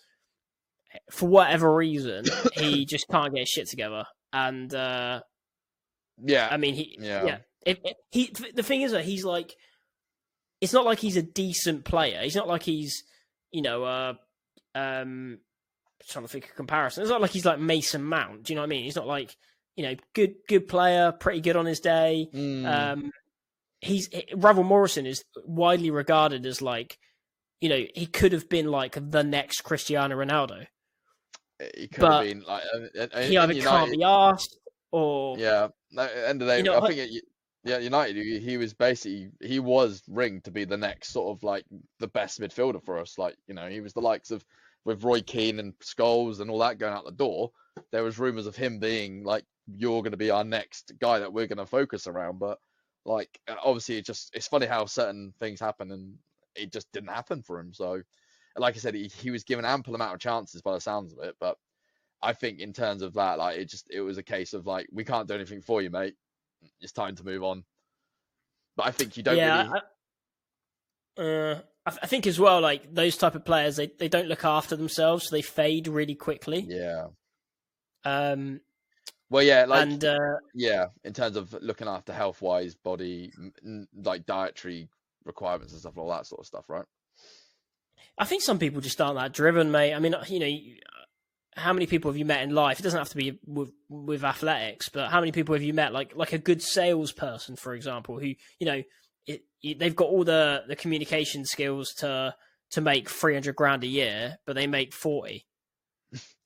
for whatever reason he just can't get his shit together and uh Yeah. I mean, he Yeah. yeah. If, if- he the thing is that he's like, it's not like he's a decent player. He's not like he's you know uh um trying to think of comparison. It's not like he's like Mason Mount. Do you know what I mean? He's not like you know good good player, pretty good on his day. Mm, Um, he's Ravel Morrison is widely regarded as like you know he could have been like the next Cristiano Ronaldo. he could but have been like. uh, He either can't be asked or Yeah. No, end of the day, You know, I think it, yeah, United. He, was basically he was ringed to be the next sort of like the best midfielder for us. Like you know, he was the likes of with Roy Keane and Scholes and all that going out the door. There was rumors of him being like you're going to be our next guy that we're going to focus around. But like uh, obviously, it just it's funny how certain things happen and it just didn't happen for him. So, like I said, he, he was given ample amount of chances by the sounds of it, but I think in terms of that, like it just it was a case of like we can't do anything for you, mate. It's time to move on. But I think you don't yeah, really. I, uh, I, th- I think as well, like those type of players, they, they don't look after themselves, so they fade really quickly. Yeah. Um, Well, yeah, like and uh, yeah, in terms of looking after health wise, body, like dietary requirements and stuff, all that sort of stuff, right? I think some people just aren't that driven, mate. I mean, you know, how many people have you met in life? It doesn't have to be with with athletics, but how many people have you met, like like a good salesperson, for example, who you know it, it- they've got all the the communication skills to to make three hundred grand a year, but they make forty,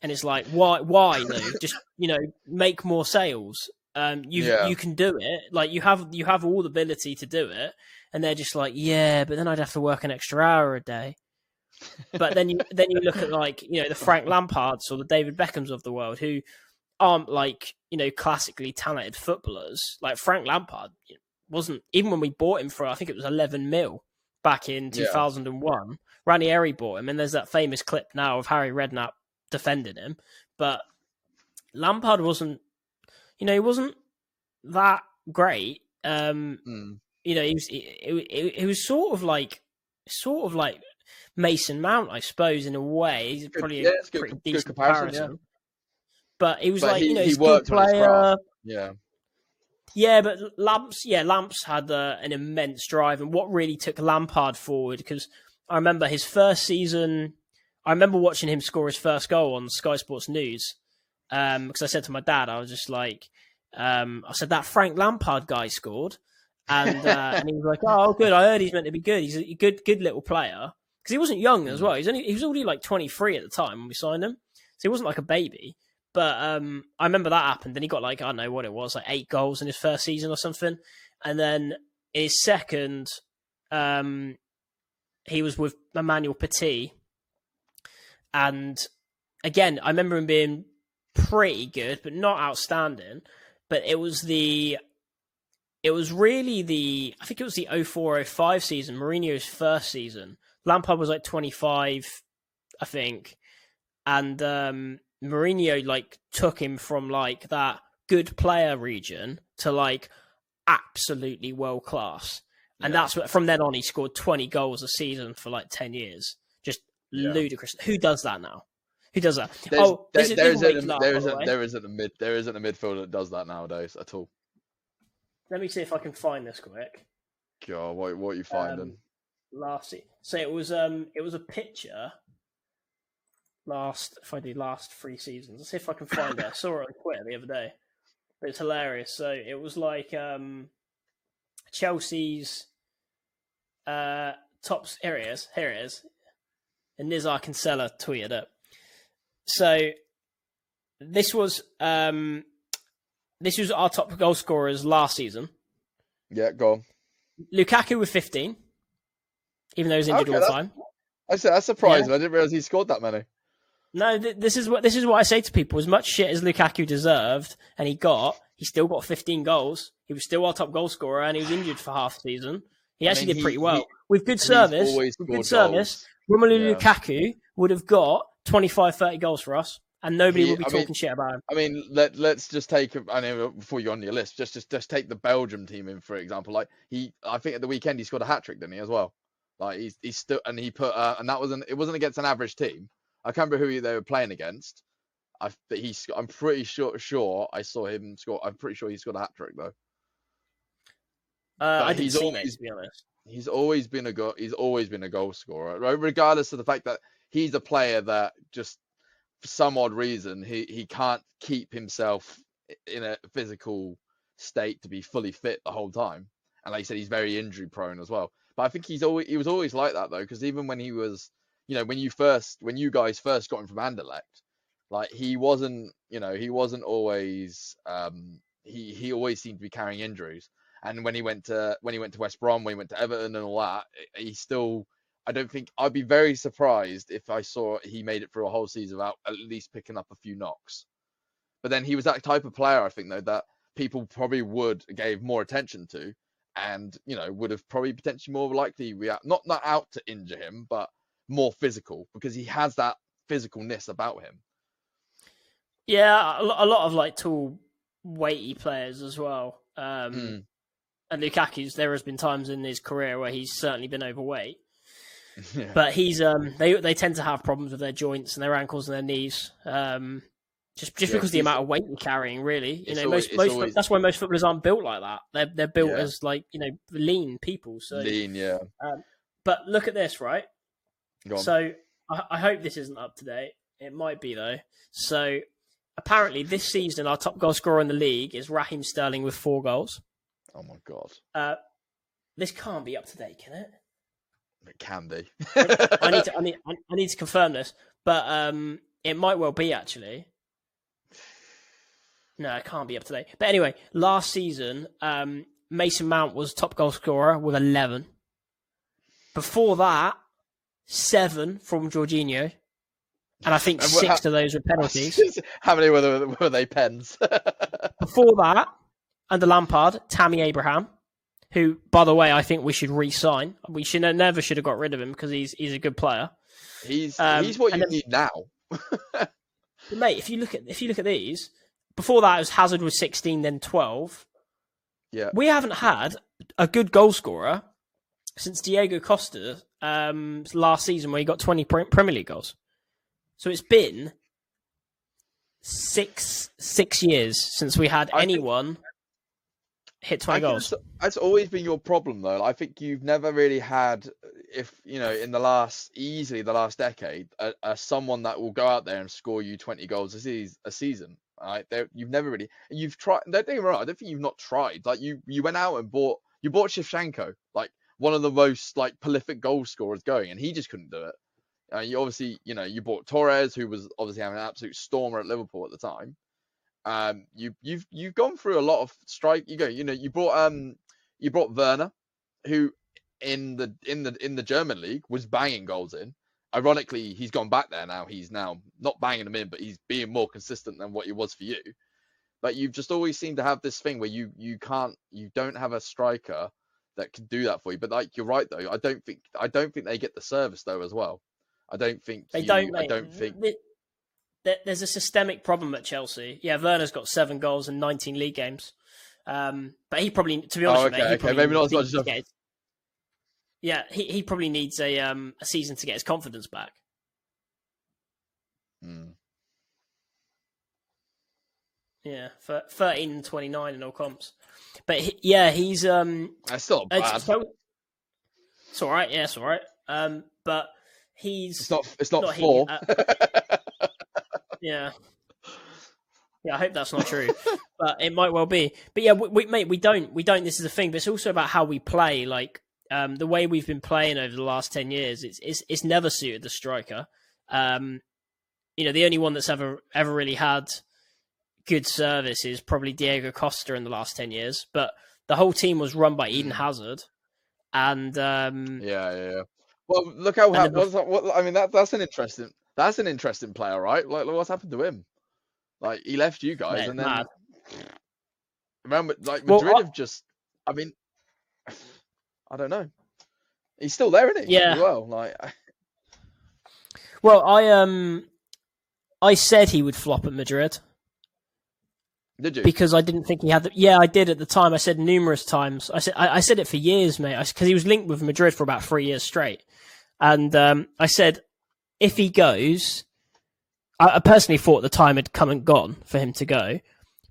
and it's like why why though? Just you know, make more sales. Um, you Yeah. you can do it. Like you have you have all the ability to do it, and they're just like, yeah, but then I'd have to work an extra hour a day. But then you then you look at like you know the Frank Lampards or the David Beckhams of the world who aren't like you know classically talented footballers. Like Frank Lampard wasn't even when we bought him for I think it was eleven mil back in 2001 Yeah. thousand and one. Ranieri bought him, and there's that famous clip now of Harry Redknapp defending him. But Lampard wasn't, you know, he wasn't that great. Um, Mm. you know, he was It, was sort of like sort of like Mason Mount, I suppose, in a way. He's probably yeah, a good- pretty good decent comparison, comparison. yeah. But he was But like, he- you know, he good worked player. Yeah. Yeah, but Lamps, yeah, Lamps had uh, an immense drive, and what really took Lampard forward because I remember his first season. I remember watching him score his first goal on Sky Sports News because I said to my dad, I was just like, um, I said that Frank Lampard guy scored, and uh, and he was like, oh, good. I heard he's meant to be good. He's a good, good little player because he wasn't young as well. He's only he was only like twenty three at the time when we signed him, so he wasn't like a baby. But um, I remember that happened. Then he got like I don't know what it was, like eight goals in his first season or something. And then in his second, um, he was with Emmanuel Petit, and again, I remember him being pretty good, but not outstanding. But it was the, it was really the, I think it was the 0405 season, Mourinho's first season. Lampard was like twenty five, I think and um, Mourinho like took him from like that good player region to like absolutely world class. And Yeah. that's what from then on he scored 20 goals a season for like 10 years. Yeah. ludicrous. Who does that now? Who does that? There's, oh, there, this is, there this is isn't, last, there by the there isn't a mid, there isn't a midfielder that does that nowadays at all. Let me see if I can find this quick. God, what, what are you finding? Um, last so it was um it was a picture last if I do last three seasons. Let's see if I can find it. I saw it on Twitter the other day. It's hilarious. So it was like um Chelsea's uh tops here it is. Here it is. And Nizaar Kinsella tweeted it. So this was um this was our top goal scorers last season. yeah, go on. Lukaku with 15, even though he's injured Okay, all the time. I said that's surprising. I didn't realize he scored that many. No, th- this is what this is what I say to people. As much shit as Lukaku deserved, and he got, he still got 15 goals. He was still our top goal scorer, and he was injured for half the season. He I actually mean, did he- pretty well he- with good service. With good service, goals. Romelu Yeah. Lukaku would have got 25, 30 goals for us, and nobody He- would be I mean- talking shit about him. I mean, let let's just take. I know before you're on your list, just just just take the Belgium team in for example. Like he, I think at the weekend he scored a hat trick, didn't he as well? Like he's he's still and he put uh, and that wasn't it wasn't against an average team. I can't remember who they were playing against. I but he I'm pretty sure sure I saw him score. I'm pretty sure he scored a hat trick though. Uh, I didn't see always- mate, to be honest. He's always been a go- he's always been a goal scorer, right? regardless of the fact that he's a player that just for some odd reason he he can't keep himself in a physical state to be fully fit the whole time. And like you said, he's very injury prone as well. But I think he's always he was always like that though, because even when he was, you know, when you first when you guys first got him from Anderlecht, like he wasn't, you know, he wasn't always um he he always seemed to be carrying injuries. And when he went to when he went to West Brom, when he went to Everton and all that, he still I don't think I'd be very surprised if I saw he made it through a whole season without at least picking up a few knocks. But then he was that type of player, I think, though, that people probably would gave more attention to, and you know would have probably potentially more likely react not not out to injure him, but more physical because he has that physicalness about him. Yeah, a lot of like tall, weighty players as well. Um, Mm. And Lukaku's, there has been times in his career where he's certainly been overweight. yeah. but he's um they they tend to have problems with their joints and their ankles and their knees um just just Yeah, because the amount of weight you're carrying really you know always- most most always- that's why most footballers aren't built like that they're they're built Yeah. as like you know lean people so Lean, yeah. but look at this right so I, I hope this isn't up to date it might be though so apparently this season our top goal scorer in the league is Raheem Sterling with four goals oh my god, uh this can't be up to date can it it can be. I need to I need I need to confirm this, but um, it might well be actually. No, it can't be up to date. But anyway, last season, um, Mason Mount was top goal scorer with eleven. Before that, seven from Jorginho, and I think And six of those were penalties. How many were, there, were they pens? Before that, under Lampard, Tammy Abraham, who, by the way, I think we should re-sign. We should never should have got rid of him because he's he's a good player. he's Um, he's what you then- need now. Mate, if you look at if you look at these, before that it was Hazard was sixteen, then twelve. Yeah. We haven't had a good goal scorer since Diego Costa um, last season, where he got twenty Premier League goals. So it's been six six years since we had I think- anyone hit twenty I goals. That's, always been your problem, though. I think you've never really had, if you know, in the last easily the last decade, a, a someone that will go out there and score you twenty goals a, seas- a season. Right? There, you've never really. You've tried. Don't get me wrong. I don't think you've not tried. Like you, you went out and bought. You bought Shevchenko, like one of the most like prolific goal scorers going, and he just couldn't do it. Uh, you obviously, you know, you bought Torres, who was obviously having an absolute stormer at Liverpool at the time. Um, you you've you've gone through a lot of strike. You go, you know, you brought um, you brought Werner, who in the in the in the German league was banging goals in. Ironically, he's gone back there now. He's now not banging them in, but he's being more consistent than what he was for you. But you've just always seemed to have this thing where you you can't you don't have a striker that can do that for you. But like you're right though, I don't think I don't think they get the service though as well. I don't think They you, don't. I don't think there's a systemic problem at Chelsea. Yeah, Werner's got seven goals and 19 league games, um, but he probably, to be honest, Oh, with you, okay, he okay, probably maybe not as much as- Yeah, he, he probably needs a um a season to get his confidence back. Mm. Yeah, for 13 and 29 in all comps. But he, yeah, he's um That's still not it's, bad. so, it's all right. Yeah, it's all right. Um, but he's It's not. It's not, Not he, four. uh, yeah. Yeah, I hope that's not true, but it might well be. But yeah, we, we mate, we don't, we don't. This is the thing, but it's also about how we play. Like um, the way we've been playing over the last ten years, it's it's, it's never suited the striker. Um, you know, the only one that's ever ever really had good service is probably Diego Costa in the last ten years. But the whole team was run by Eden Hazard, and um, yeah, yeah, yeah. Well, look how. How the- what, I mean, that that's an interesting. That's an interesting player, right? Like, what's happened to him? Like, he left you guys, Mate, and then mad. remember, like Well, Madrid I- have just. I mean, I don't know. He's still there, isn't he? Yeah. Well, like. well, I um, I said he would flop at Madrid. Did you? because I didn't think he had the. Yeah, I did at the time. I said numerous times. I said I, I said it for years, mate. Because he was linked with Madrid for about three years straight, and um, I said if he goes, I, I personally thought the time had come and gone for him to go,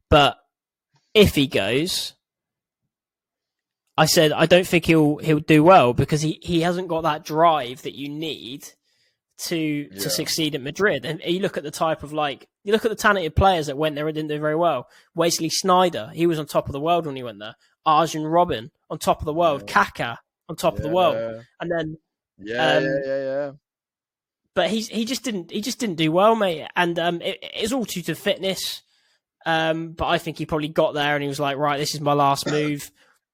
but if he goes, I said I don't think he'll he'll do well because he, he hasn't got that drive that you need to Yeah. to succeed at Madrid. And you look at the type of like you look at the talented players that went there and didn't do very well. Wesley Sneijder, he was on top of the world when he went there. Arjen Robben on top of the world. Yeah. Kaka on top of the world. And then Yeah, Um, yeah, yeah, yeah. But he's he just didn't he just didn't do well, mate. And um, it, it's all due to fitness. Um, but I think he probably got there and he was like, right, this is my last move,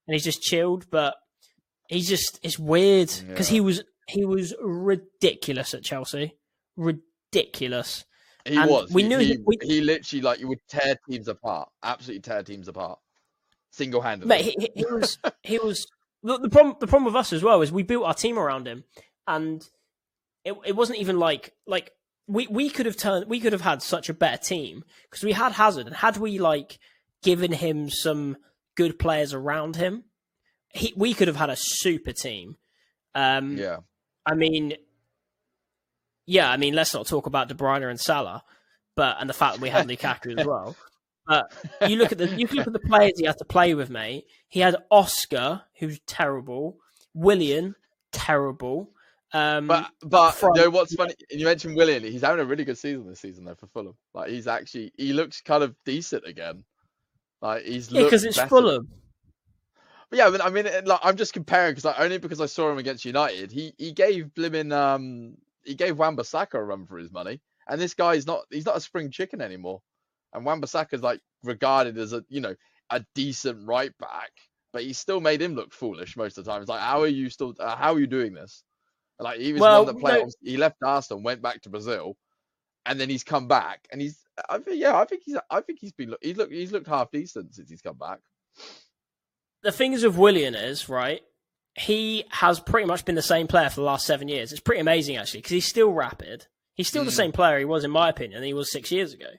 and he's just chilled. But he's just it's weird because Yeah. he was he was ridiculous at Chelsea, ridiculous. He and was. we he, knew he, he- we- he literally like you would tear teams apart. Absolutely tear teams apart. Single handedly. Mate, he, he- he was he was the, the problem. The problem with us as well is we built our team around him, and it it wasn't even like like we we could have turned we could have had such a better team because we had Hazard, and had we like given him some good players around him, he we could have had a super team. Um, yeah. I mean, yeah, I mean, let's not talk about De Bruyne and Salah, but and the fact that we had Lukaku as well. But you look at the you look at the players he had to play with, mate. He had Oscar, who's terrible. Willian, terrible. Um, But but front- you know what's funny? You mentioned Willian. He's having a really good season this season though for Fulham. Like he's actually he looks kind of decent again. Like he's yeah, because it's better. Fulham. But yeah, I mean, I mean, like, I'm just comparing because like, only because I saw him against United, he he gave Blimmin um he gave Wan-Bissaka a run for his money, and this guy's not he's not a spring chicken anymore, and Wan-Bissaka's like regarded as a you know a decent right back, but he still made him look foolish most of the time. It's like how are you still uh, how are you doing this? Like he was Well, one that played. no- He left Arsenal, went back to Brazil, and then he's come back, and he's I think yeah I think he's I think he's been he's looked he's looked half decent since he's come back. The things of Willian is right. He has pretty much been the same player for the last seven years. It's pretty amazing actually because he's still rapid. He's still the Mm. same player he was, in my opinion, he was six years ago.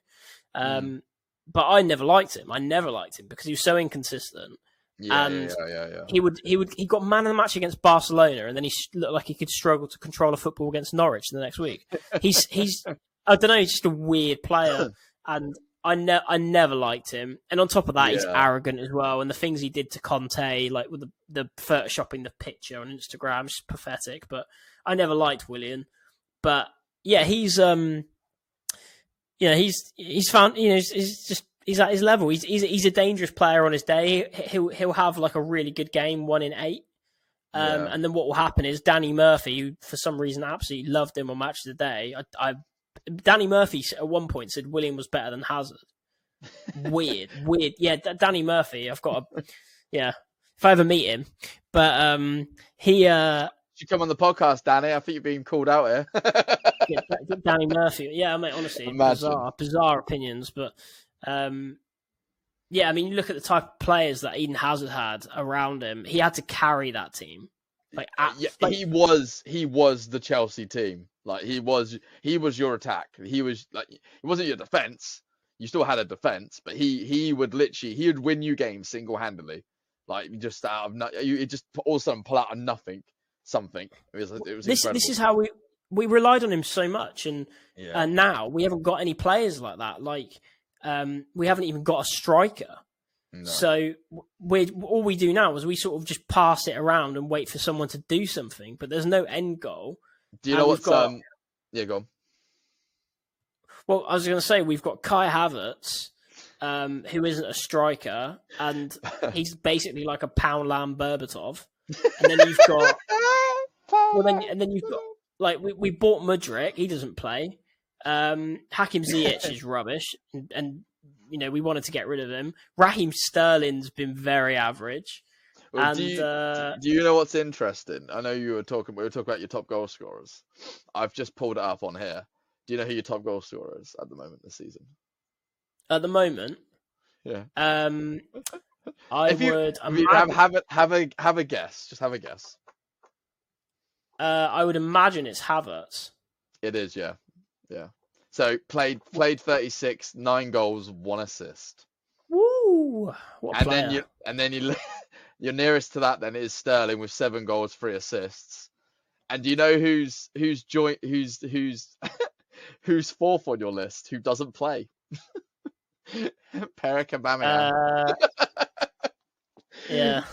Um, But I never liked him. I never liked him because he was so inconsistent. Yeah, And yeah, yeah, yeah. He would, he would, he got man of the match against Barcelona, and then he looked like he could struggle to control a football against Norwich the next week. He's, he's, I don't know, he's just a weird player, and I ne- I never liked him. And on top of that, he's arrogant as well. And the things he did to Conte, like with the the photoshopping the picture on Instagram, is pathetic. But I never liked Willian. But yeah, he's um, you know, he's he's found you know he's, he's just he's at his level. He's he's he's a dangerous player on his day. He'll he'll have like a really good game, one in eight. Um, Yeah. And then what will happen is Danny Murphy, who for some reason absolutely loved him on Match of the Day. I, I Danny Murphy at one point said Willian was better than Hazard. Weird, weird. Yeah, D- Danny Murphy. I've got a yeah. If I ever meet him, but um, he uh, You come on the podcast, Danny. I think you're being called out here. yeah, Danny Murphy. Yeah, mate. Honestly, Imagine. bizarre, bizarre opinions, but um, yeah. I mean, you look at the type of players that Eden Hazard had around him. He had to carry that team. Like, at, yeah, like he was he was the Chelsea team. Like he was, he was your attack. He was like, it wasn't your defense. You still had a defense, but he he would literally he would win you games single handedly, like just out of no, you it just all of a sudden pull out of nothing something. It was it was this incredible. this is how we we relied on him so much, and yeah. and now we haven't got any players like that. Like um, we haven't even got a striker. No. So we all we do now is we sort of just pass it around and wait for someone to do something, but there's no end goal. Do you and know what's got- um? Yeah, go on. Well, I was going to say we've got Kai Havertz, um, who isn't a striker, and he's basically like a Poundland Berbatov. And then you've got well, then and then you've got like we, we bought Mudryk, he doesn't play. Um, Hakim Ziyech is rubbish, and, and you know we wanted to get rid of him. Raheem Sterling's been very average, Well, and do you, uh, do you know what's interesting? I know you were talking. We were talking about your top goal scorers. I've just pulled it up on here. Do you know who your top goal scorer is at the moment this season? at the moment, Yeah. um, I If you- would have have a have a have a guess. Just have a guess. uh, I would imagine it's Havertz. It is, yeah, yeah. So played played thirty six, nine goals, one assist, Woo! What and player. then you and then you your nearest to that then is Sterling with seven goals, three assists. And do you know who's who's joint who's who's who's fourth on your list? Who doesn't play? Pierre-Emerick Aubameyang. Uh, yeah.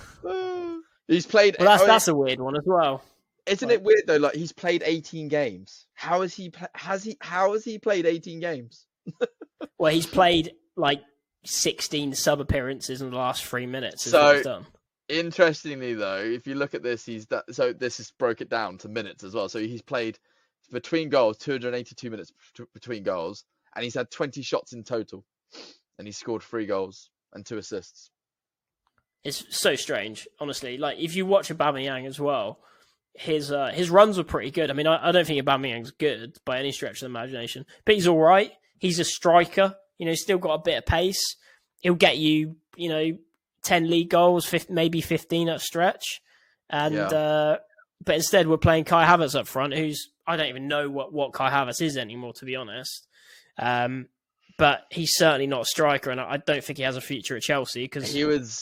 He's played. Well, that's oh, that's a weird one as well. Isn't like- it weird though? Like he's played 18 games. How has he? Has he? How has he played 18 games? Well, he's played like 16 sub appearances in the last three minutes. Is what he's So- done. Interestingly though, if you look at this, he's that. So this is broke it down to minutes as well. So he's played between goals, 282 minutes between goals, and he's had 20 shots in total, and he scored three goals and two assists. It's so strange, honestly. Like if you watch Aubameyang as well, his uh, his runs were pretty good. I mean, I, I don't think Aubameyang's good by any stretch of the imagination, but he's all right. He's a striker. You know, still got a bit of pace. He'll get you, you know, ten league goals, 15, maybe fifteen at stretch. And Yeah. uh, but instead, we're playing Kai Havertz up front, who's I don't even know what what Kai Havertz is anymore, to be honest. Um, but he's certainly not a striker, and I I don't think he has a future at Chelsea because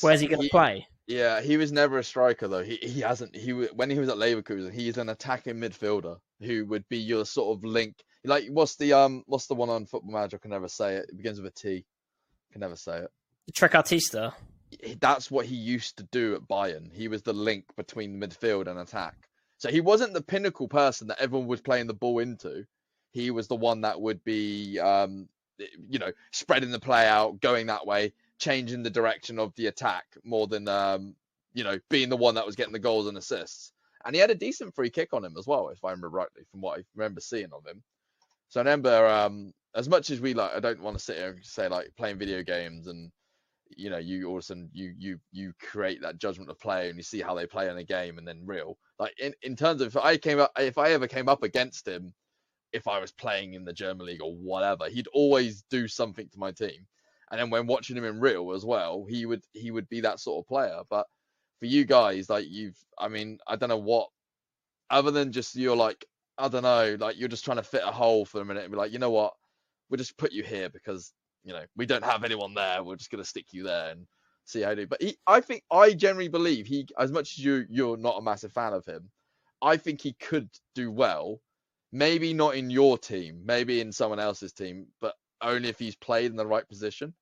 where's he going to play? Yeah, he was never a striker though. He he hasn't. He when he was at Leverkusen, he's an attacking midfielder who would be your sort of link. Like what's the um what's the one on Football Manager? I can never say it. It begins with a T. Can never say it. Trequartista. He- That's what he used to do at Bayern. He was the link between midfield and attack. So he wasn't the pinnacle person that everyone was playing the ball into. He was the one that would be um you know spreading the play out, going that way, changing the direction of the attack more than um, you know being the one that was getting the goals and assists. And he had a decent free kick on him as well, if I remember rightly, from what I remember seeing of him. So I remember um, as much as we like, I don't want to sit here and say like playing video games and you know you all of a sudden you you you create that judgment of play and you see how they play in a game and then real like in, in terms of if I came up if I ever came up against him if I was playing in the German league or whatever, he'd always do something to my team. And then when watching him in real as well, he would he would be that sort of player. But for you guys, like you've, I mean, I don't know what, other than just you're like, I don't know, like you're just trying to fit a hole for a minute and be like, you know what, we'll just put you here because you know we don't have anyone there. We're just gonna stick you there and see how you do. But he, I think I generally believe he, as much as you you're not a massive fan of him, I think he could do well maybe not in your team, maybe in someone else's team, but only if he's played in the right position.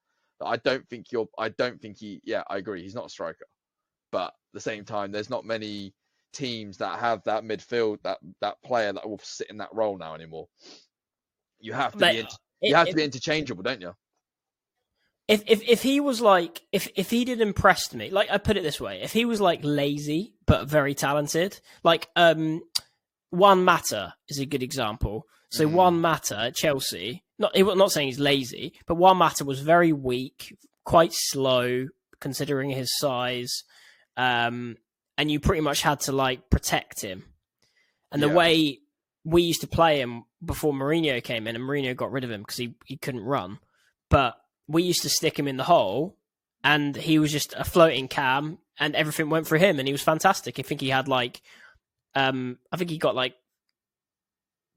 I don't think you're. I don't think he. Yeah, I agree. He's not a striker, but at the same time, there's not many teams that have that midfield that that player that will sit in that role now anymore. You have to Mate, be. If, you have to if, be interchangeable, don't you? if, if if he was like if if he did impress me, like I put it this way, if he was like lazy but very talented, like um, Juan Mata is a good example. So Mm. Juan Mata at Chelsea, not I'm not saying he's lazy, but Juan Mata was very weak, quite slow considering his size, um, and you pretty much had to like protect him. And the Yeah. way we used to play him before Mourinho came in, and Mourinho got rid of him because he, he couldn't run, but we used to stick him in the hole, and he was just a floating cam, and everything went for him, and he was fantastic. I think he had like, um, I think he got like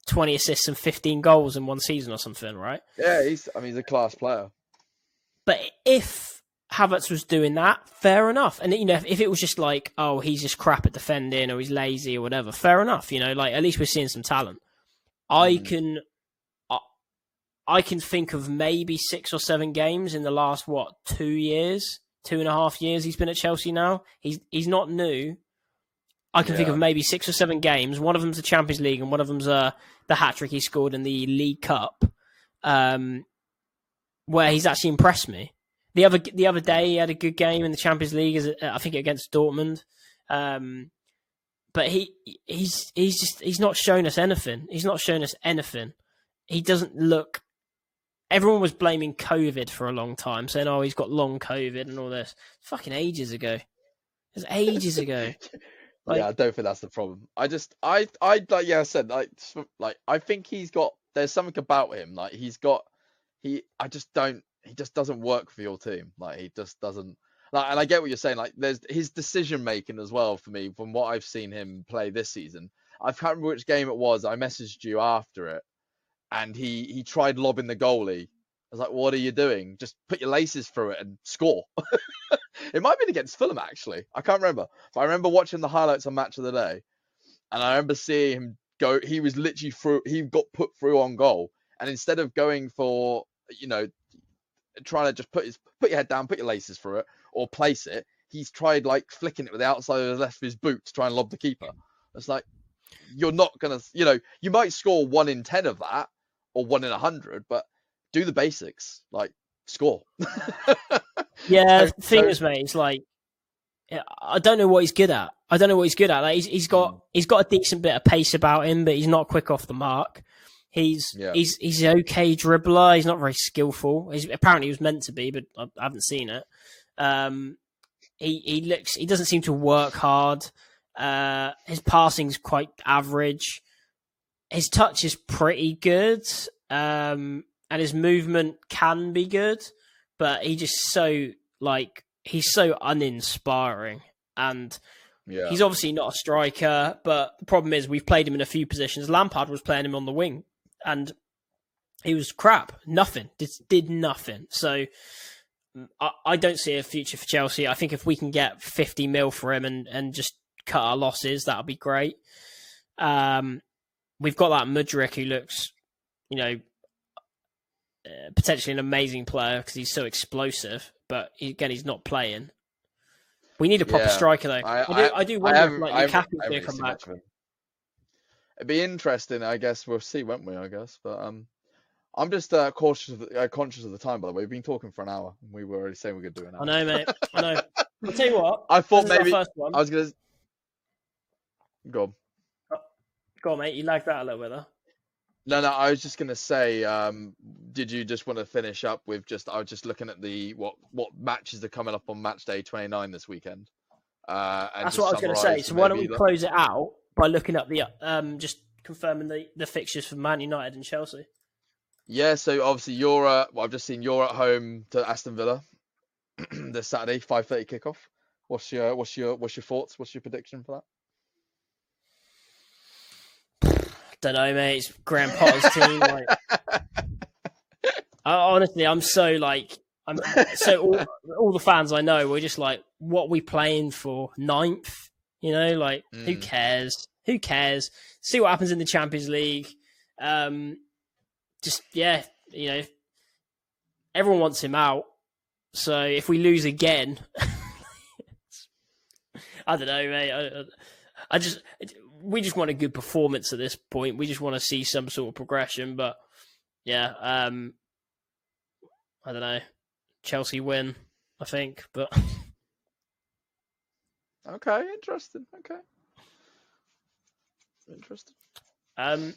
twenty assists and fifteen goals in one season or something, right? Yeah, he's. I mean, he's a class player. But if Havertz was doing that, fair enough. And you know, if, if, it was just like, oh, he's just crap at defending or he's lazy or whatever, fair enough. You know, like at least we're seeing some talent. I mm. can, I, I can think of maybe six or seven games in the last what two years, two and a half years he's been at Chelsea now. He's he's not new. I can yeah. think of maybe six or seven games. One of them's the Champions League, and one of them's uh, the hat trick he scored in the League Cup, um, where he's actually impressed me. The other the other day, he had a good game in the Champions League, as I think against Dortmund. Um, but he he's he's just he's not shown us anything. He's not shown us anything. He doesn't look. Everyone was blaming COVID for a long time, saying, "Oh, he's got long COVID and all this." Fucking ages ago. It was ages ago. Like, yeah, I don't think that's the problem. I just, I, I like, yeah, I said, like, like, I think he's got. There's something about him. Like, he's got. He, I just don't he just doesn't work for your team. Like he just doesn't. Like, and I get what you're saying. Like there's his decision making as well for me from what I've seen him play this season. I can't remember which game it was. I messaged you after it, and he he tried lobbing the goalie. I was like, "What are you doing? Just put your laces through it and score." it might have been against Fulham actually. I can't remember, but I remember watching the highlights on Match of the Day, and I remember seeing him go. He was literally through. He got put through on goal, and instead of going for you know trying to just put his put your head down, put your laces through it, or place it. He's tried like flicking it with the outside of the left of his boot to try and lob the keeper. It's like you're not gonna, you know, you might score one in ten of that or one in a hundred, but do the basics, like score. yeah, so, thing so, is, mate, it's like I don't know what he's good at. I don't know what he's good at. Like he's, he's got hmm. he's got a decent bit of pace about him, but he's not quick off the mark. He's yeah. he's he's an okay dribbler. He's not very skillful. He's apparently he was meant to be, but I, I haven't seen it. Um, he he looks he doesn't seem to work hard. Uh, his passing's quite average. His touch is pretty good, um, and his movement can be good, but he just so like he's so uninspiring and. Yeah. He's obviously not a striker, but the problem is we've played him in a few positions. Lampard was playing him on the wing and he was crap. Nothing. Did, did nothing. So I, I don't see a future for Chelsea. I think if we can get 50 mil for him and, and just cut our losses, that'll be great. Um, we've got that Mudryk who looks, you know, uh, potentially an amazing player because he's so explosive. But he, again, he's not playing. We need a proper yeah, striker though. I, I, do. I do wonder I if like Lukaku's going to come back. It'd be interesting, I guess. We'll see, won't we? I guess, but um, I'm just uh, cautious, of the, uh, conscious of the time. By the way, we've been talking for an hour, and we were already saying we gonna do an hour. I know, mate. I know. I'll tell you what. I thought maybe I was gonna go. On. Go on, mate. You like that a little bit, though. No, no. I was just gonna say, um, did you just want to finish up with just? I was just looking at the what what matches are coming up on match day 29 this weekend. Uh, That's what I was going to say. So why don't we close it out by looking up the um just confirming the, the fixtures for Man United and Chelsea. Yeah, so obviously you're uh, well, I've just seen you're at home to Aston Villa this Saturday, five thirty kickoff. What's your what's your what's your thoughts? What's your prediction for that? Don't know, mate. It's Potter's team. Like, I, honestly, I'm so like, I'm so all, all the fans I know were just like, what are we playing for ninth? You know, like mm. who cares? Who cares? See what happens in the Champions League. Um, just yeah, you know, everyone wants him out. So if we lose again, I don't know, mate. I, I, just we just want a good performance at this point. We just want to see some sort of progression. But yeah, um, I don't know. Chelsea win, I think, but. Okay, interesting. Okay, interesting. Um,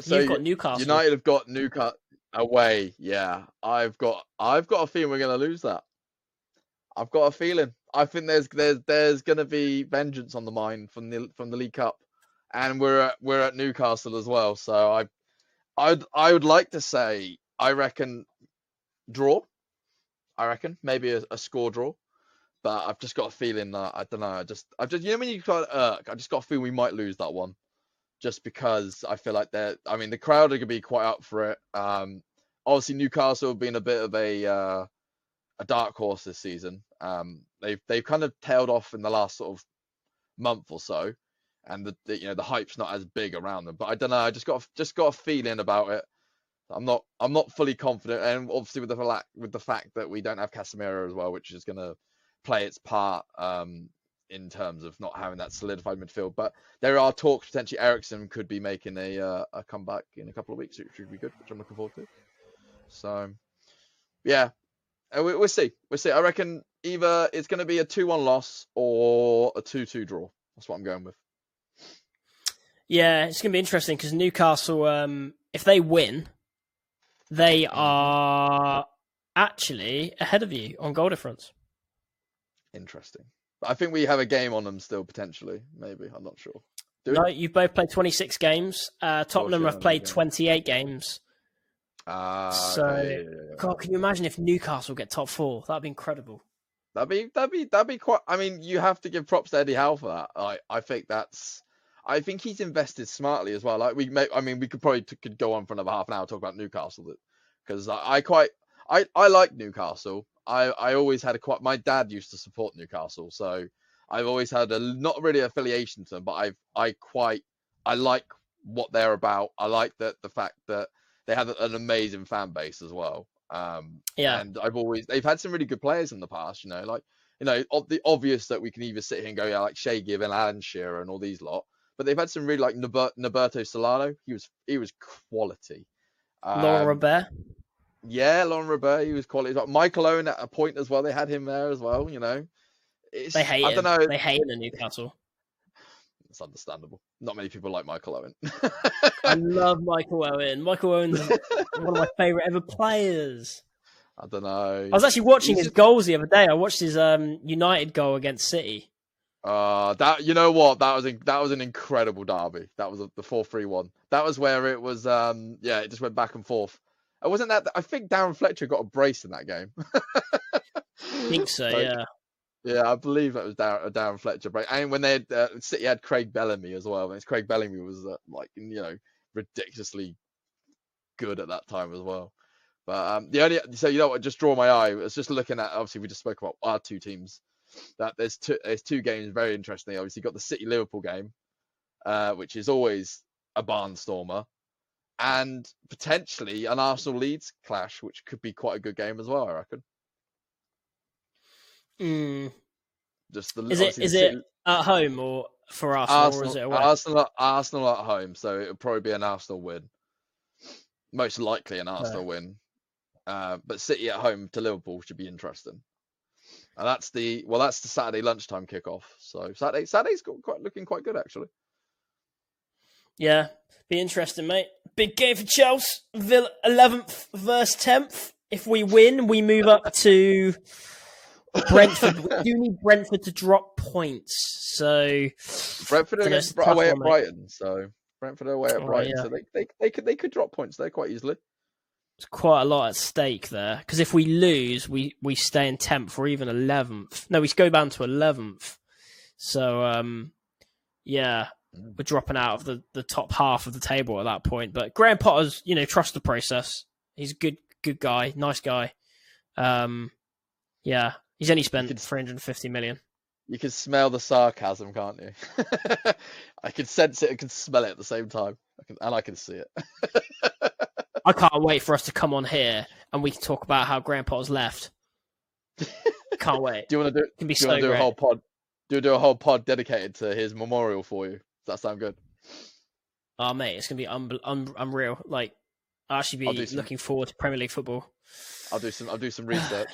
so you've got Newcastle. United have got Newcastle away. Yeah, I've got I've got a feeling we're going to lose that. I've got a feeling. I think there's there's there's going to be vengeance on the mind from the from the League Cup, and we're at, we're at Newcastle as well. So I I'd I would like to say I reckon draw. I reckon maybe a, a score draw but I've just got a feeling that I don't know. I just, I just, you know, when you got irk, I just got a feeling we might lose that one. just because I feel like they're. I mean, the crowd are going to be quite up for it. Um, obviously, Newcastle have been a bit of a uh, a dark horse this season. Um, they've they've kind of tailed off in the last sort of month or so, and the, the you know the hype's not as big around them. But I don't know. I just got just got a feeling about it. I'm not I'm not fully confident, and obviously with the fact with the fact that we don't have Casemiro as well, which is going to play its part um, in terms of not having that solidified midfield. But there are talks potentially Eriksen could be making a uh, a comeback in a couple of weeks, which would be good, which I'm looking forward to. So, yeah, uh, we, we'll see. We'll see. I reckon either it's going to be a two-one loss or a two-two draw. That's what I'm going with. Yeah, it's going to be interesting because Newcastle, um, if they win, they are actually ahead of you on goal difference. Interesting. But I think we have a game on them still potentially. Maybe I'm not sure. Do we? No, you've both played 26 games. Uh, Tottenham have played yeah. 28 games. Ah, So- yeah, yeah. God, can you imagine if Newcastle get top four? That'd be incredible. That'd be that'd be that'd be quite. I mean, you have to give props to Eddie Howe for that. I I think that's. I think he's invested smartly as well. Like we may, I mean, we could probably t- could go on for another half an hour talk about Newcastle, because I, I quite I I like Newcastle. I I always had a quite. My dad used to support Newcastle, so I've always had a not really affiliation to them, but I've I quite I like what they're about. I like that the fact that they have an amazing fan base as well. Um, Yeah. and I've always they've had some really good players in the past. You know, like you know ob- the obvious that we can either sit here and go yeah like Shay Given, Alan Shearer, and all these lot, but they've had some really like Nober- Nolberto Solano. He was he was quality. Laurent Um, Robert. yeah, Laurent Robert, he was quality. Like Michael Owen at a point as well. They had him there as well. You know, it's, They hate I him. don't know. They hate him in Newcastle. It's understandable. Not many people like Michael Owen. I love Michael Owen. Michael Owen's one of my favourite ever players. I don't know. I was actually watching He's his goals the other day. I watched his um, United goal against City. Uh, that you know what? That was in, that was an incredible derby. That was a, the four three one. That was where it was. Um, yeah, it just went back and forth. It wasn't that. I think Darren Fletcher got a brace in that game. I think so, Like, yeah. Yeah, I believe that was Darren, Darren Fletcher. And when they had, uh, City had Craig Bellamy as well. And Craig Bellamy was uh, like you know ridiculously good at that time as well. But um, the only so you know what just draw my eye. Was just looking at obviously we just spoke about our two teams. That there's two there's two games very interesting. Obviously, got the City Liverpool game, uh, which is always a barnstormer, and potentially an Arsenal Leeds clash, which could be quite a good game as well. I reckon. Mm. Just the Is it is the it at home or for Arsenal, or is Arsenal, it away? Arsenal, Arsenal at home, so it'll probably be an Arsenal win. Most likely an Arsenal win. Uh, but City at home to Liverpool should be interesting. And that's the well, that's the Saturday lunchtime kickoff. So Saturday, Saturday's got quite looking quite good actually. Yeah, be interesting, mate. Big game for Chelsea. Villa 11th versus 10th. If we win, we move up to Brentford. we do need Brentford to drop points. So Brentford are Dunno, against, it's a tough away at mate. Brighton, so Brentford are away at Oh, Brighton, yeah. so they, they they could they could drop points there quite easily. It's quite a lot at stake there. Because if we lose, we, we stay in 10th or even 11th. No, we go down to 11th. So, um, yeah, Mm. we're dropping out of the, the top half of the table at that point. But Graham Potter's, you know, trust the process. He's a good good guy, nice guy. Um, yeah, he's only spent could- 350 million. You can smell the sarcasm, can't you? I can sense it, I can smell it at the same time, I can, and I can see it. I can't wait for us to come on here and we can talk about how Grandpa's left. Can't wait. Do you want to do? It can be Do so do a whole pod? Do you do a whole pod dedicated to his memorial for you? Does that sound good? Oh mate, it's gonna be un- un- unreal. Like, I actually be do some- looking forward to Premier League football. I'll do some. I'll do some research.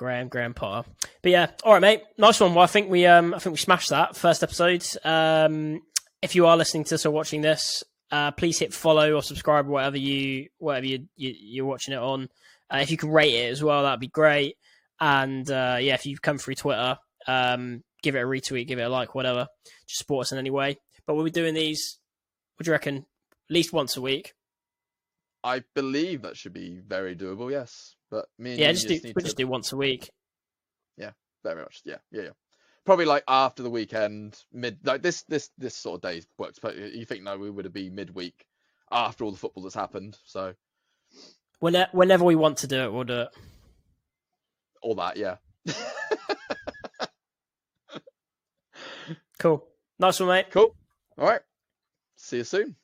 Graham, Potter. But yeah, all right, mate. Nice one. Well, I think we um, I think we smashed that first episode. Um, if you are listening to this or watching this, uh, please hit follow or subscribe or whatever you whatever you, you you're watching it on. Uh, if you can rate it as well, that'd be great. And uh, yeah, if you've come through Twitter, um, give it a retweet, give it a like, whatever. Just support us in any way. But we'll be doing these. What do you reckon? At least once a week. I believe that should be very doable. Yes, but me and Yeah, you just do need we'll to just do once a week. Yeah, very much. Yeah, yeah, yeah. probably like after the weekend, mid like this this this sort of day works. But you think no, we would have be midweek after all the football that's happened. So Whenever, whenever we want to do it, we'll do it. all that, yeah. Cool. Nice one, mate. cool. All right. See you soon.